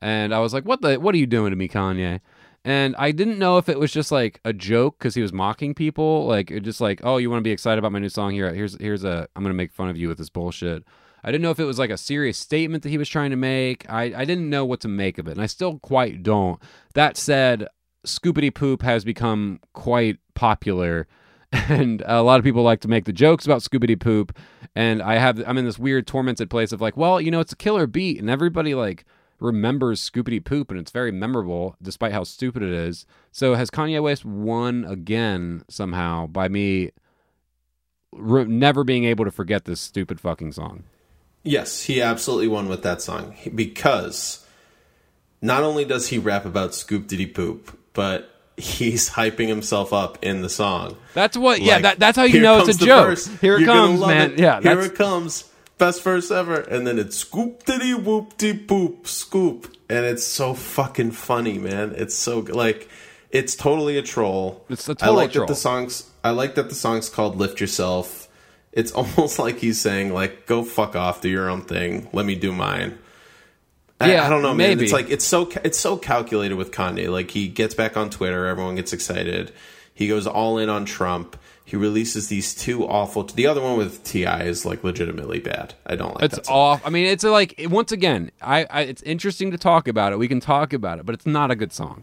And I was like, what the, what are you doing to me, Kanye? And I didn't know if it was just like a joke because he was mocking people, like just like, oh, you want to be excited about my new song? Here, here's here's a, I'm gonna make fun of you with this bullshit. I didn't know if it was like a serious statement that he was trying to make. I, I didn't know what to make of it, and I still quite don't. That said, Scoopity Poop has become quite popular, and a lot of people like to make the jokes about Scoopity Poop. And I have I'm in this weird tormented place of like, well, you know, it's a killer beat, and everybody like remembers Scoopity Poop, and it's very memorable despite how stupid it is. So has Kanye West won again somehow by me never being able to forget this stupid fucking song? Yes, he absolutely won with that song because not only does he rap about scoop diddy poop, but he's hyping himself up in the song. That's what. yeah, that, that's how you know it's a joke. verse. Here it You're comes, man. it. Yeah, here that's it comes. Best verse ever, and then it's scoop diddy whoop dee poop scoop, and it's so fucking funny, man. It's so like it's totally a troll. It's a I total like troll. that the songs. I like that the song's called "Lift Yourself." It's almost like he's saying, like, "Go fuck off, do your own thing. Let me do mine." Yeah, I don't know, man. maybe. It's like it's so it's so calculated with Kanye. Like he gets back on Twitter, everyone gets excited. He goes all in on Trump. He releases these two awful. The other one with T.I. is like legitimately bad. I don't like It's that. song. It's off. I mean, it's like once again, I, I it's interesting to talk about it. We can talk about it, but it's not a good song.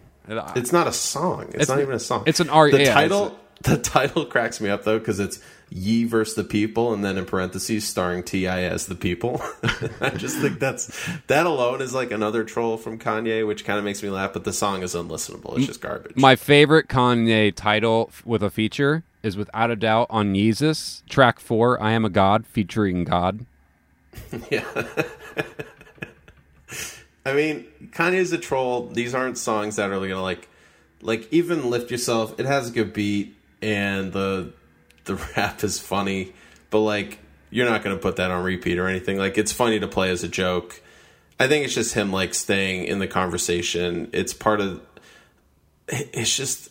It's not a song. It's, It's- not even a song. it's an art- The yeah, title. The title cracks me up though because it's "Ye versus the People" and then in parentheses starring T.I. as the people. I just think that's that alone is like another troll from Kanye, which kind of makes me laugh. But the song is unlistenable. It's just garbage. My favorite Kanye title f- with a feature is without a doubt on Yeezus, track four, I Am a God, featuring God. Yeah. I mean, Kanye's a troll. These aren't songs that are really gonna like, like even lift yourself. It has a good beat and the the rap is funny, but like you're not gonna put that on repeat or anything. Like it's funny to play as a joke. I think it's just him like staying in the conversation. It's part of. It's just.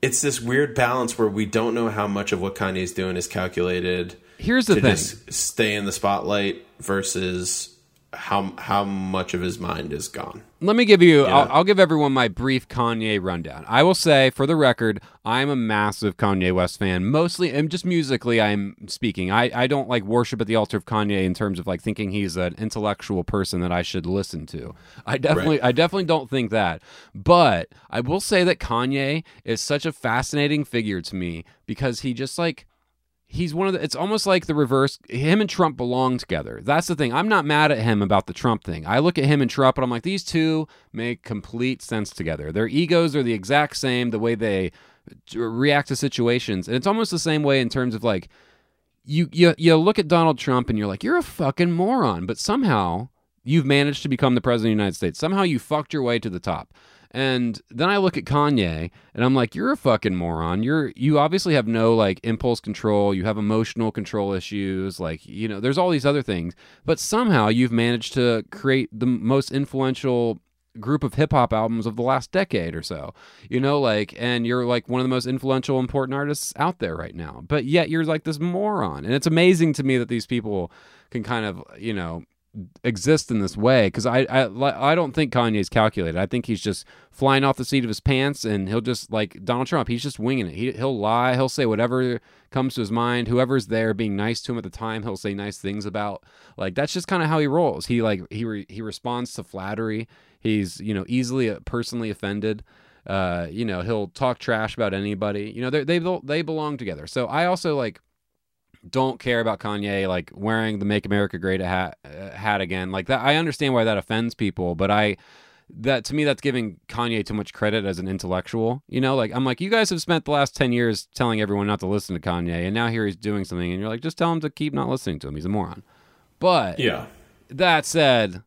It's this weird balance where we don't know how much of what Kanye's doing is calculated Here's the to thing. stay in the spotlight versus how how much of his mind is gone. Let me give you, Yeah. I'll, I'll give everyone my brief Kanye rundown. I will say, for the record, I'm a massive Kanye West fan. Mostly, and just musically, I'm speaking. I, I don't like worship at the altar of Kanye in terms of like thinking he's an intellectual person that I should listen to. I definitely, Right. I definitely don't think that. But I will say that Kanye is such a fascinating figure to me because he just like, he's one of the it's almost like the reverse him and trump belong together. That's the thing. I'm not mad at him about the trump thing. I look at him and trump and i'm like these two make complete sense together. Their egos are the exact same the way they react to situations. And it's almost the same way in terms of like you you, you look at donald trump and you're like you're a fucking moron but somehow you've managed to become the president of the united states. Somehow you fucked your way to the top and then I look at Kanye and I'm like, you're a fucking moron. You're you obviously have no like impulse control. You have emotional control issues. Like, you know, there's all these other things. But somehow you've managed to create the most influential group of hip hop albums of the last decade or so. You know, like and you're like one of the most influential important artists out there right now. But yet you're like this moron. And it's amazing to me that these people can kind of, you know, exist in this way because I, I I don't think Kanye's calculated. I think he's just flying off the seat of his pants, and he'll just like Donald Trump. He's just winging it. He he'll lie. He'll say whatever comes to his mind. Whoever's there being nice to him at the time, he'll say nice things about. Like that's just kind of how he rolls. He like he re, he responds to flattery. He's you know easily uh, personally offended. Uh, you know he'll talk trash about anybody. You know they they they belong together. So I also like don't care about Kanye like wearing the "Make America Great" hat uh, hat again. Like that, I understand why that offends people, but I that to me that's giving Kanye too much credit as an intellectual. You know, like I'm like you guys have spent the last ten years telling everyone not to listen to Kanye, and now here he's doing something, and you're like, just tell him to keep not listening to him. He's a moron. But Yeah. that said,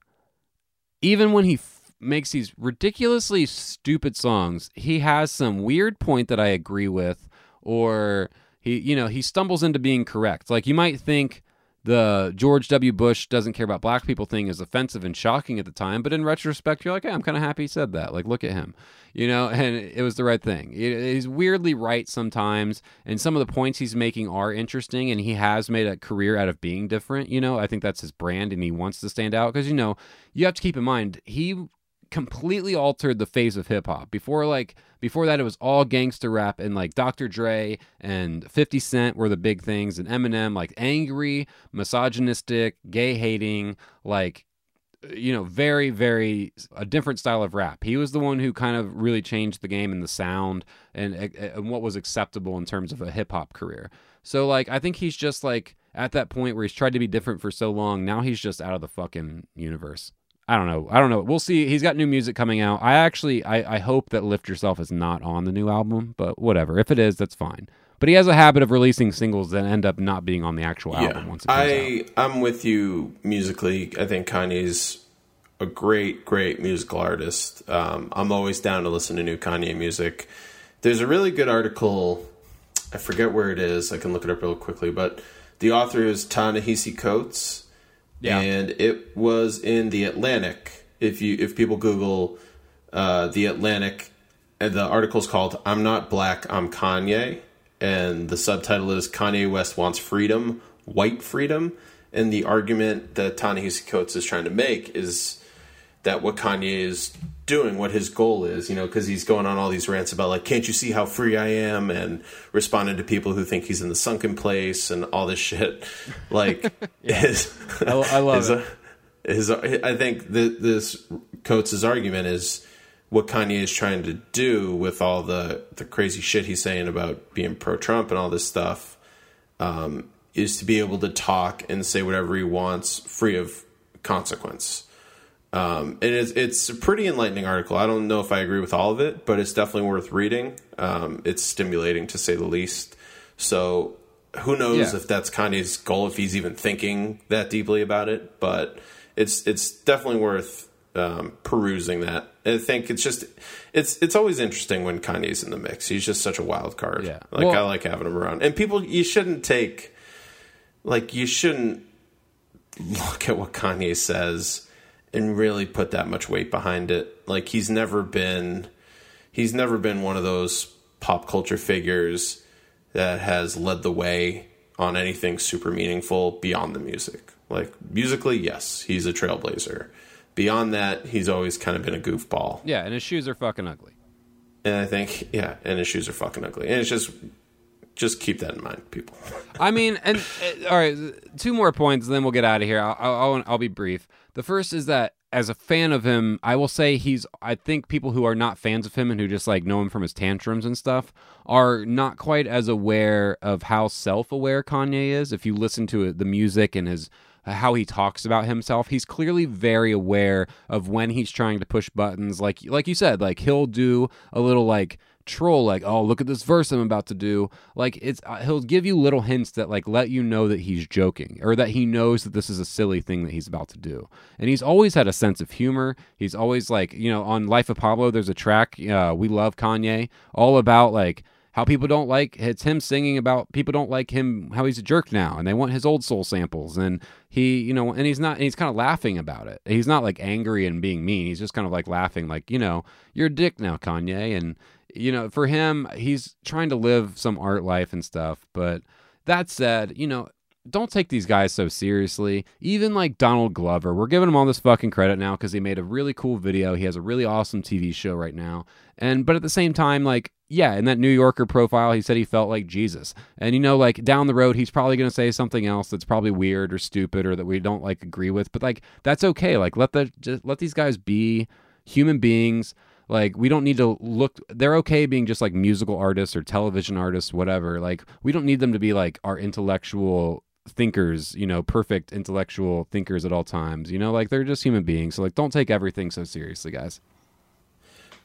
even when he f- makes these ridiculously stupid songs, he has some weird point that I agree with, or he, you know, he stumbles into being correct. Like you might think the George W. Bush doesn't care about black people thing is offensive and shocking at the time, but in retrospect, you're like, hey, I'm kind of happy he said that. Like, look at him, you know, and it was the right thing. He- He's weirdly right sometimes, and some of the points he's making are interesting, and he has made a career out of being different. You know, I think that's his brand, and he wants to stand out because you know you have to keep in mind he completely altered the face of hip hop. Before like before that it was all gangster rap and like Dr. Dre and 50 Cent were the big things and Eminem like angry, misogynistic, gay hating, like you know, very very a different style of rap. He was the one who kind of really changed the game and the sound and and what was acceptable in terms of a hip hop career. So like I think he's just like at that point where he's tried to be different for so long, now he's just out of the fucking universe. I don't know. I don't know. We'll see. He's got new music coming out. I actually, I, I hope that Lift Yourself is not on the new album, but whatever. If it is, that's fine. But he has a habit of releasing singles that end up not being on the actual album once it comes out. I I'm with you musically. I think Kanye's a great, great musical artist. Um, I'm always down to listen to new Kanye music. There's a really good article. I forget where it is. I can look it up real quickly, but the author is Ta-Nehisi Coates, Yeah. and it was in the Atlantic. If you if people Google uh, the Atlantic, and the article's called "I'm Not Black, I'm Kanye," and the subtitle is "Kanye West wants freedom, white freedom." And the argument that Ta-Nehisi Coates is trying to make is that what Kanye is doing, what his goal is, you know, because he's going on all these rants about like, can't you see how free I am, and responding to people who think he's in the sunken place and all this shit. Like, his, I, I love his, it. his, I think th- this Coates' argument is what Kanye is trying to do with all the the crazy shit he's saying about being pro Trump and all this stuff um, is to be able to talk and say whatever he wants, free of consequence. Um, and it's it's a pretty enlightening article. I don't know if I agree with all of it, but it's definitely worth reading. Um, it's stimulating to say the least. So who knows Yeah. if that's Kanye's goal, if he's even thinking that deeply about it. But it's it's definitely worth um, perusing that. I think it's just it's it's always interesting when Kanye's in the mix. He's just such a wild card. Yeah. like Well- I like having him around. And people, you shouldn't take like you shouldn't look at what Kanye says and really put that much weight behind it. Like he's never been he's never been one of those pop culture figures that has led the way on anything super meaningful beyond the music. Like musically, yes, he's a trailblazer. Beyond that, he's always kind of been a goofball. Yeah, and his shoes are fucking ugly. And I think, yeah, and his shoes are fucking ugly. And it's just, just keep that in mind, people. I mean, and uh, all right, two more points, then we'll get out of here. I'll, I'll, I'll be brief. The first is that as a fan of him, I will say he's. I think people who are not fans of him and who just like know him from his tantrums and stuff are not quite as aware of how self-aware Kanye is. If you listen to the music and his how he talks about himself, he's clearly very aware of when he's trying to push buttons. Like like you said, like he'll do a little like troll like oh look at this verse i'm about to do. Like it's uh, he'll give you little hints that like let you know that he's joking or that he knows that this is a silly thing that he's about to do. And he's always had a sense of humor. He's always like you know on life of pablo there's a track uh, we love kanye all about like how people don't like it's him singing about people don't like him how he's a jerk now and they want his old soul samples and he you know and he's not and he's kind of laughing about it. He's not like angry and being mean. He's just kind of like laughing like you know you're a dick now kanye and you know for him he's trying to live some art life and stuff but that said you know don't take these guys so seriously. Even like Donald Glover, we're giving him all this fucking credit now because he made a really cool video. He has a really awesome TV show right now. And but at the same time, like, yeah, in that New Yorker profile, he said he felt like Jesus. And you know, like down the road, he's probably gonna say something else that's probably weird or stupid or that we don't like agree with. But like that's okay. Like let the just let these guys be human beings. Like we don't need to look they're okay being just like musical artists or television artists, whatever. Like we don't need them to be like our intellectual thinkers, you know, perfect intellectual thinkers at all times. You know, like they're just human beings. So like don't take everything so seriously, guys.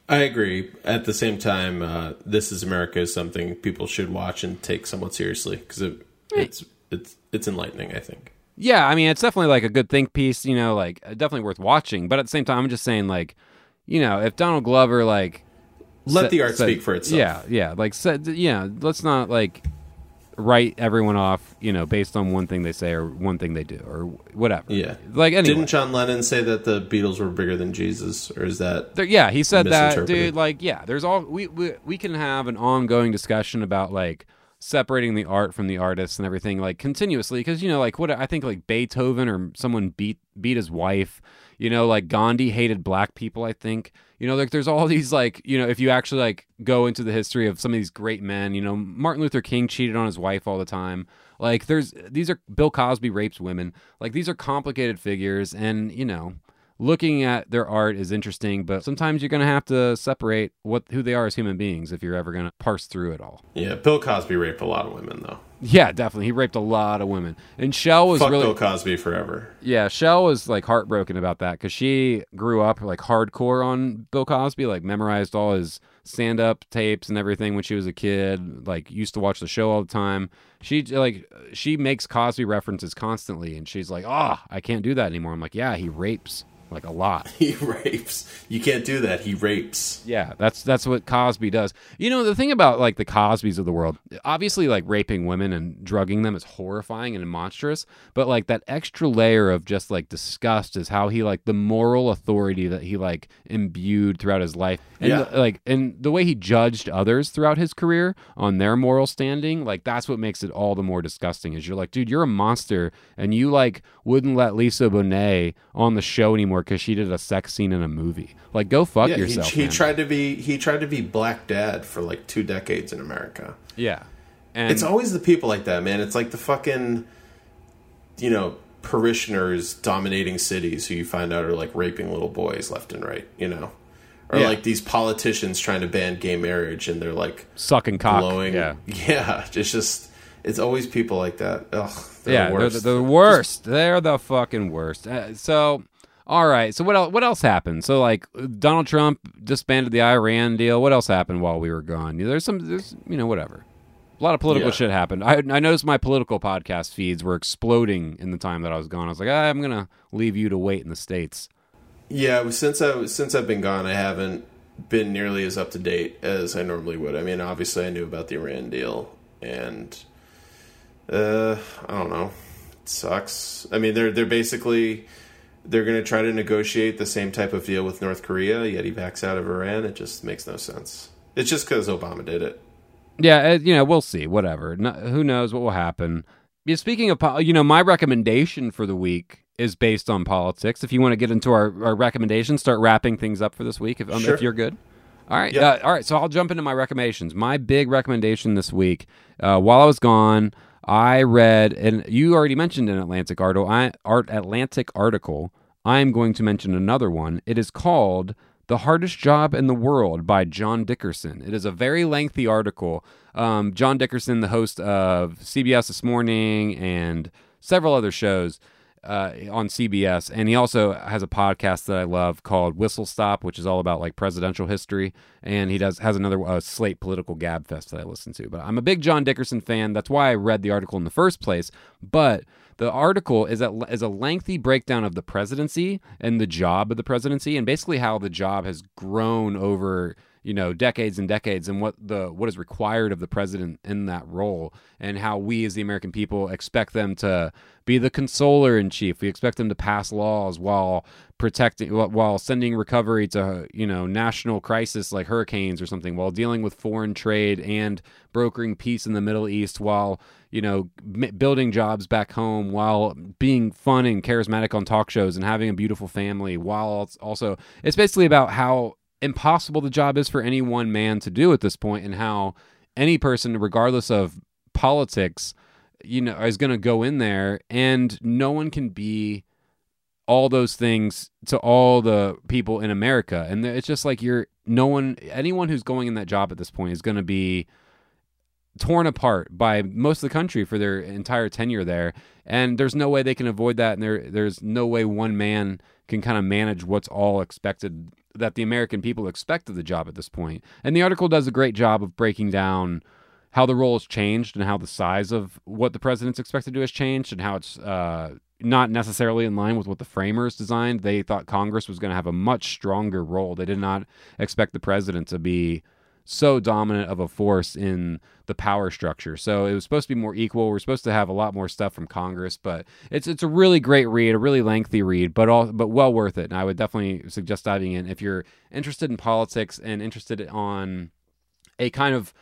I agree. At the same time, uh, "This Is America" is something people should watch and take somewhat seriously because it, it's it's it's enlightening. I think. Yeah, I mean, it's definitely like a good think piece, you know, like definitely worth watching. But at the same time, I'm just saying, like, you know, if Donald Glover, like, Let the art speak for itself. Yeah, yeah, like, said, yeah, let's not like write everyone off, you know, based on one thing they say or one thing they do or whatever. Yeah. like anyway. Didn't John Lennon say that the Beatles were bigger than Jesus, or is that? There, yeah, he said that, dude. Like, yeah, there's all we, we we can have an ongoing discussion about like separating the art from the artist and everything like continuously because you know like what I think like Beethoven or someone beat beat his wife. You know, like Gandhi hated black people. I think you know like there's all these like you know if you actually like go into the history of some of these great men. You know, Martin Luther King cheated on his wife all the time. Like there's these are Bill Cosby rapes women. Like these are complicated figures, and you know looking at their art is interesting, but sometimes you're going to have to separate what who they are as human beings if you're ever going to parse through it all. Yeah, Bill Cosby raped a lot of women though. Yeah, definitely. He raped a lot of women. And Shell was Fuck really Bill Cosby forever. Yeah, Shell was like heartbroken about that cuz she grew up like hardcore on Bill Cosby, like memorized all his stand-up tapes and everything when she was a kid, like used to watch the show all the time. She like she makes Cosby references constantly and she's like, "Ah, I can't do that anymore." I'm like, "Yeah, he rapes like a lot." He rapes. You can't do that. He rapes. Yeah, that's that's what Cosby does. You know, the thing about like the Cosbys of the world, obviously like raping women and drugging them is horrifying and monstrous, but like that extra layer of just like disgust is how he like the moral authority that he like imbued throughout his life. And Yeah. the- like and the way he judged others throughout his career on their moral standing, like that's what makes it all the more disgusting. Is you're like, dude, you're a monster and you like wouldn't let Lisa Bonet on the show anymore cuz she did a sex scene in a movie. Like go fuck Yeah, yourself. he man. tried to be he tried to be black dad for like two decades in America. Yeah. And It's always the people like that, man. It's like the fucking, you know, parishioners dominating cities who you find out are like raping little boys left and right, you know? Or Yeah. like these politicians trying to ban gay marriage and they're like sucking cock. blowing. Yeah. Yeah. It's just, it's always people like that. Ugh. They're yeah, the worst. they're the worst. They're the fucking worst. Uh, so, all right. So what else? What else happened? So like Donald Trump disbanded the Iran deal. What else happened while we were gone? There's some. There's you know whatever. A lot of political Yeah. shit happened. I I noticed my political podcast feeds were exploding in the time that I was gone. I was like, ah, I'm gonna leave you to wait in the states. Yeah, since I since I've been gone, I haven't been nearly as up to date as I normally would. I mean, obviously, I knew about the Iran deal, and uh, I don't know, it sucks. I mean, they're they're basically they're going to try to negotiate the same type of deal with North Korea, yet he backs out of Iran. It just makes no sense. It's just because Obama did it. Yeah, uh, you know, we'll see. Whatever. No, who knows what will happen? Yeah, speaking of, po- you know, my recommendation for the week is based on politics. If you want to get into our, our recommendations, start wrapping things up for this week, if, um, Sure. if you're good. All right. Yeah. Uh, all right. So I'll jump into my recommendations. My big recommendation this week, uh, while I was gone, I read, and you already mentioned an Atlantic article. I art Atlantic article. I'm going to mention another one. It is called "The Hardest Job in the World" by John Dickerson. It is a very lengthy article. Um, John Dickerson, the host of CBS This Morning and several other shows uh, on CBS, and he also has a podcast that I love called Whistle Stop, which is all about like presidential history. And he does has another uh, Slate Political Gab Fest that I listen to. But I'm a big John Dickerson fan. That's why I read the article in the first place. But the article is a, is a lengthy breakdown of the presidency and the job of the presidency, and basically how the job has grown over you know decades and decades and what the what is required of the president in that role and how we as the american people expect them to be the consoler in chief. We expect them to pass laws while protecting while- sending recovery to you know national crisis like hurricanes or something while dealing with foreign trade and brokering peace in the middle east while you know m- building jobs back home while being fun and charismatic on talk shows and having a beautiful family while also it's basically about how impossible the job is for any one man to do at this point and how any person regardless of politics you know is going to go in there and no one can be all those things to all the people in America. And it's just like you're no one anyone who's going in that job at this point is going to be torn apart by most of the country for their entire tenure there. And there's no way they can avoid that and there there's no way one man can kind of manage what's all expected that the American people expect of the job at this point. And the article does a great job of breaking down how the role has changed and how the size of what the president's expected to do has changed and how it's uh, not necessarily in line with what the framers designed. They thought Congress was going to have a much stronger role. They did not expect the president to be so dominant of a force in the power structure. So it was supposed to be more equal. We're supposed to have a lot more stuff from Congress, but it's it's a really great read, a really lengthy read, but all but well worth it. And I would definitely suggest diving in if you're interested in politics and interested on a kind of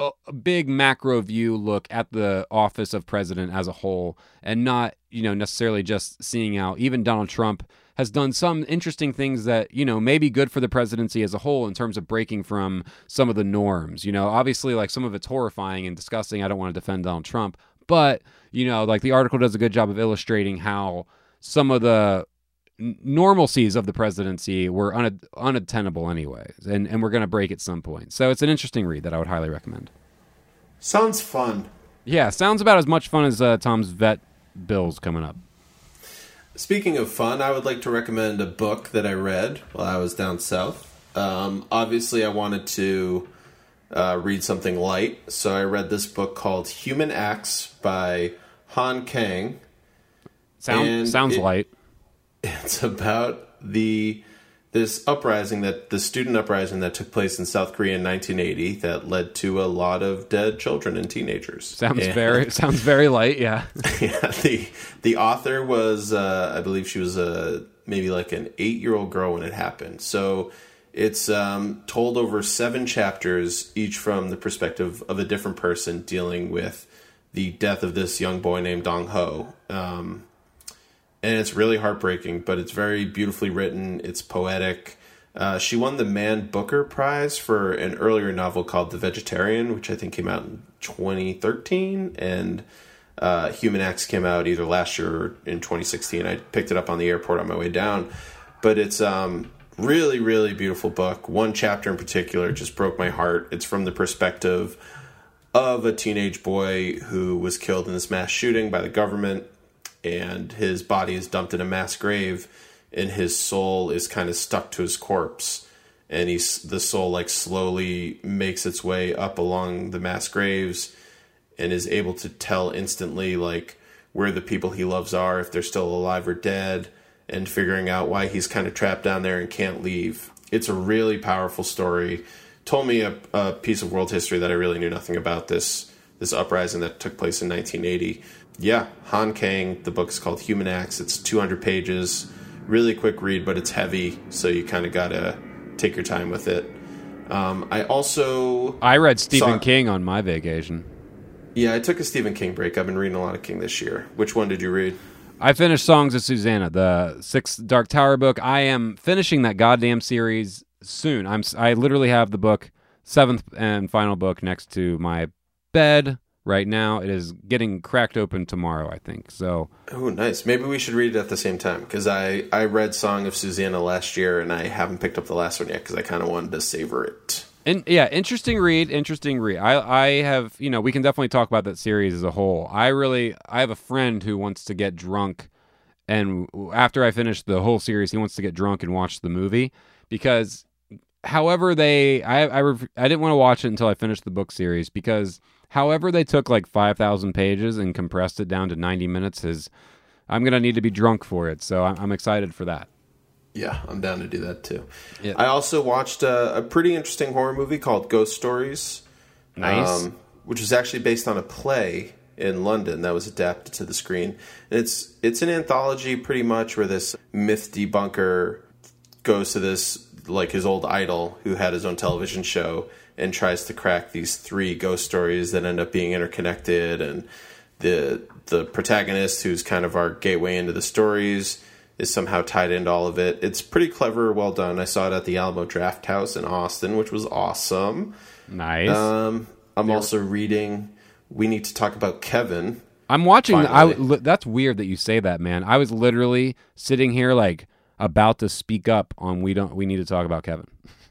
a big macro view look at the office of president as a whole and not you know necessarily just seeing out even donald trump has done some interesting things that you know may be good for the presidency as a whole in terms of breaking from some of the norms you know? Obviously like some of it's horrifying and disgusting. I don't want to defend donald trump. But you know like the article does a good job of illustrating how some of the normalcies of the presidency were un- unattainable anyways and, and we're going to break at some point. So it's an interesting read that i would highly recommend. Sounds fun. yeah sounds about as much fun as uh, tom's vet bills coming up Speaking of fun, I would like to recommend a book that I read while I was down south. Um, obviously, I wanted to uh, read something light, so I read this book called Human Acts by Han Kang. Sound, sounds it- light It's about the this uprising that the student uprising that took place in South Korea in 1980 that led to a lot of dead children and teenagers. sounds And- very sounds very light yeah yeah, the the author was uh, I believe she was a maybe like an eight year old girl when it happened. So it's um, told over seven chapters, each from the perspective of a different person dealing with the death of this young boy named Dong Ho. Um, and it's really heartbreaking, but it's very beautifully written. It's poetic. Uh, she won the Man Booker Prize for an earlier novel called The Vegetarian, which I think came out in 2013, and uh, Human Acts came out either last year or in 2016. I picked it up on the airport on my way down, but it's um, really, really beautiful book. One chapter in particular just broke my heart. It's from the perspective of a teenage boy who was killed in this mass shooting by the government, and his body is dumped in a mass grave, and his soul is kind of stuck to his corpse. And he's the soul like slowly makes its way up along the mass graves and is able to tell instantly like where the people he loves are, if they're still alive or dead, and figuring out why he's kind of trapped down there and can't leave. It's a really powerful story. Told me a, a piece of world history that I really knew nothing about this this uprising that took place in 1980. Yeah, Han Kang. The book's called Human Acts. It's 200 pages. Really quick read, but it's heavy, so you kind of gotta take your time with it. Um, I also i read stephen Saw- king on my vacation Yeah, I took a Stephen King break. I've been reading a lot of King this year. Which one did you read? I finished Songs of Susannah, the sixth Dark Tower book. I am finishing that goddamn series soon. I'm I literally have the book seventh and final book next to my bed right now. It is getting cracked open tomorrow, I think. So Oh, nice. Maybe we should read it at the same time because I I read Song of Susannah last year and I haven't picked up the last one yet because I kind of wanted to savor it. In, yeah, interesting read. Interesting read. I I have you know we can definitely talk about that series as a whole. I really I have a friend who wants to get drunk, and after I finish the whole series, he wants to get drunk and watch the movie because, however they I I, I didn't want to watch it until I finished the book series because however they took like five thousand pages and compressed it down to ninety minutes is I'm gonna need to be drunk for it. So I'm, I'm excited for that. Yeah, I'm down to do that too. Yeah. I also watched a, a pretty interesting horror movie called Ghost Stories. Nice. um, which was actually based on a play in London that was adapted to the screen. And it's it's an anthology pretty much where this myth debunker goes to this like his old idol who had his own television show and tries to crack these three ghost stories that end up being interconnected and the the protagonist who's kind of our gateway into the stories is somehow tied into all of it. It's pretty clever, well done. I saw it at the Alamo Drafthouse in Austin, which was awesome. Nice. Um, I'm also reading. We need to talk about Kevin. I'm watching. I, that's weird that you say that, man. I was literally sitting here like about to speak up on we don't we need to talk about Kevin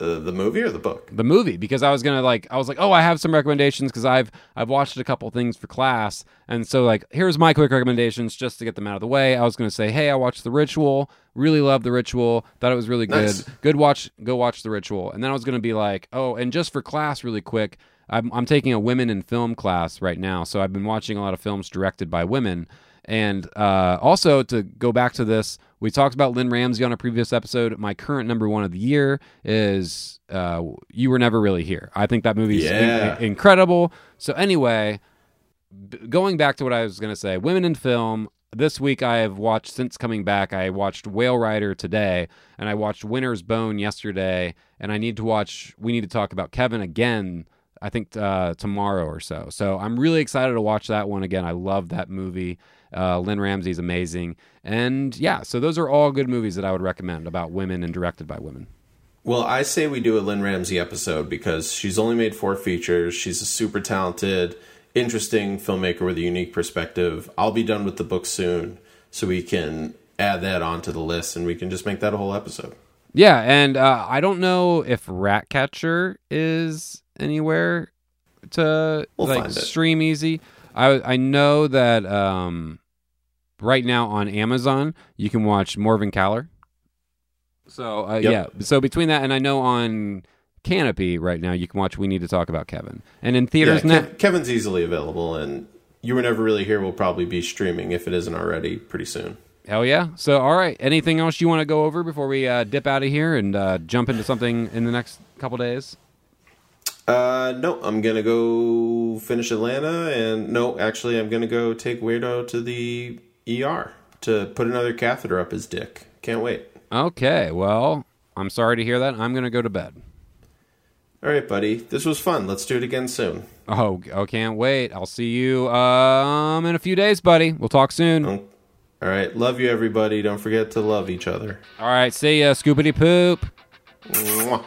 The the movie or the book? the movie because I was gonna like I was like oh I have some recommendations because I've I've watched a couple things for class and so like here's my quick recommendations just to get them out of the way. I was gonna say hey I watched The Ritual, really loved The Ritual, thought it was really good. Nice. Good watch, go watch The Ritual, and then I was gonna be like oh and just for class really quick. I'm, I'm taking a women in film class right now, so I've been watching a lot of films directed by women. And uh, also to go back to this, we talked about Lynne Ramsay on a previous episode. My current number one of the year is uh, "You Were Never Really Here." I think that movie's in- Yeah. incredible. So anyway, b- going back to what I was going to say, women in film. This week I have watched since coming back. I watched Whale Rider today, and I watched Winter's Bone yesterday, and I need to watch. We need to talk about Kevin again. I think uh, tomorrow or so. So I'm really excited to watch that one again. I love that movie. Uh, Lynne Ramsay's amazing, and yeah. So those are all good movies that I would recommend about women and directed by women. Well, I say we do a Lynne Ramsay episode because she's only made four features. She's a super talented, interesting filmmaker with a unique perspective. I'll be done with the book soon, so we can add that onto the list and we can just make that a whole episode. Yeah, and uh, I don't know if Ratcatcher is anywhere to We'll like stream easy. I I know that um, right now on Amazon you can watch Morvern Callar. So uh, Yep. yeah, so between that and I know on Kanopy right now you can watch We Need to Talk About Kevin, and in Yeah, theaters now. Kev- Kevin's easily available, and You Were Never Really Here will probably be streaming if it isn't already pretty soon. Hell yeah! So all right, anything else you want to go over before we uh, dip out of here and uh, jump into something in the next couple days? Uh, no, I'm gonna go finish Atlanta, and no, actually, I'm gonna go take Weirdo to the ER to put another catheter up his dick. Can't wait. Okay, well, I'm sorry to hear that. I'm going to go to bed. All right, buddy, this was fun. Let's do it again soon. Oh, oh, can't wait. I'll see you um in a few days, buddy. We'll talk soon. All right, love you, everybody. Don't forget to love each other. All right, see ya, scoopity poop. Mwah.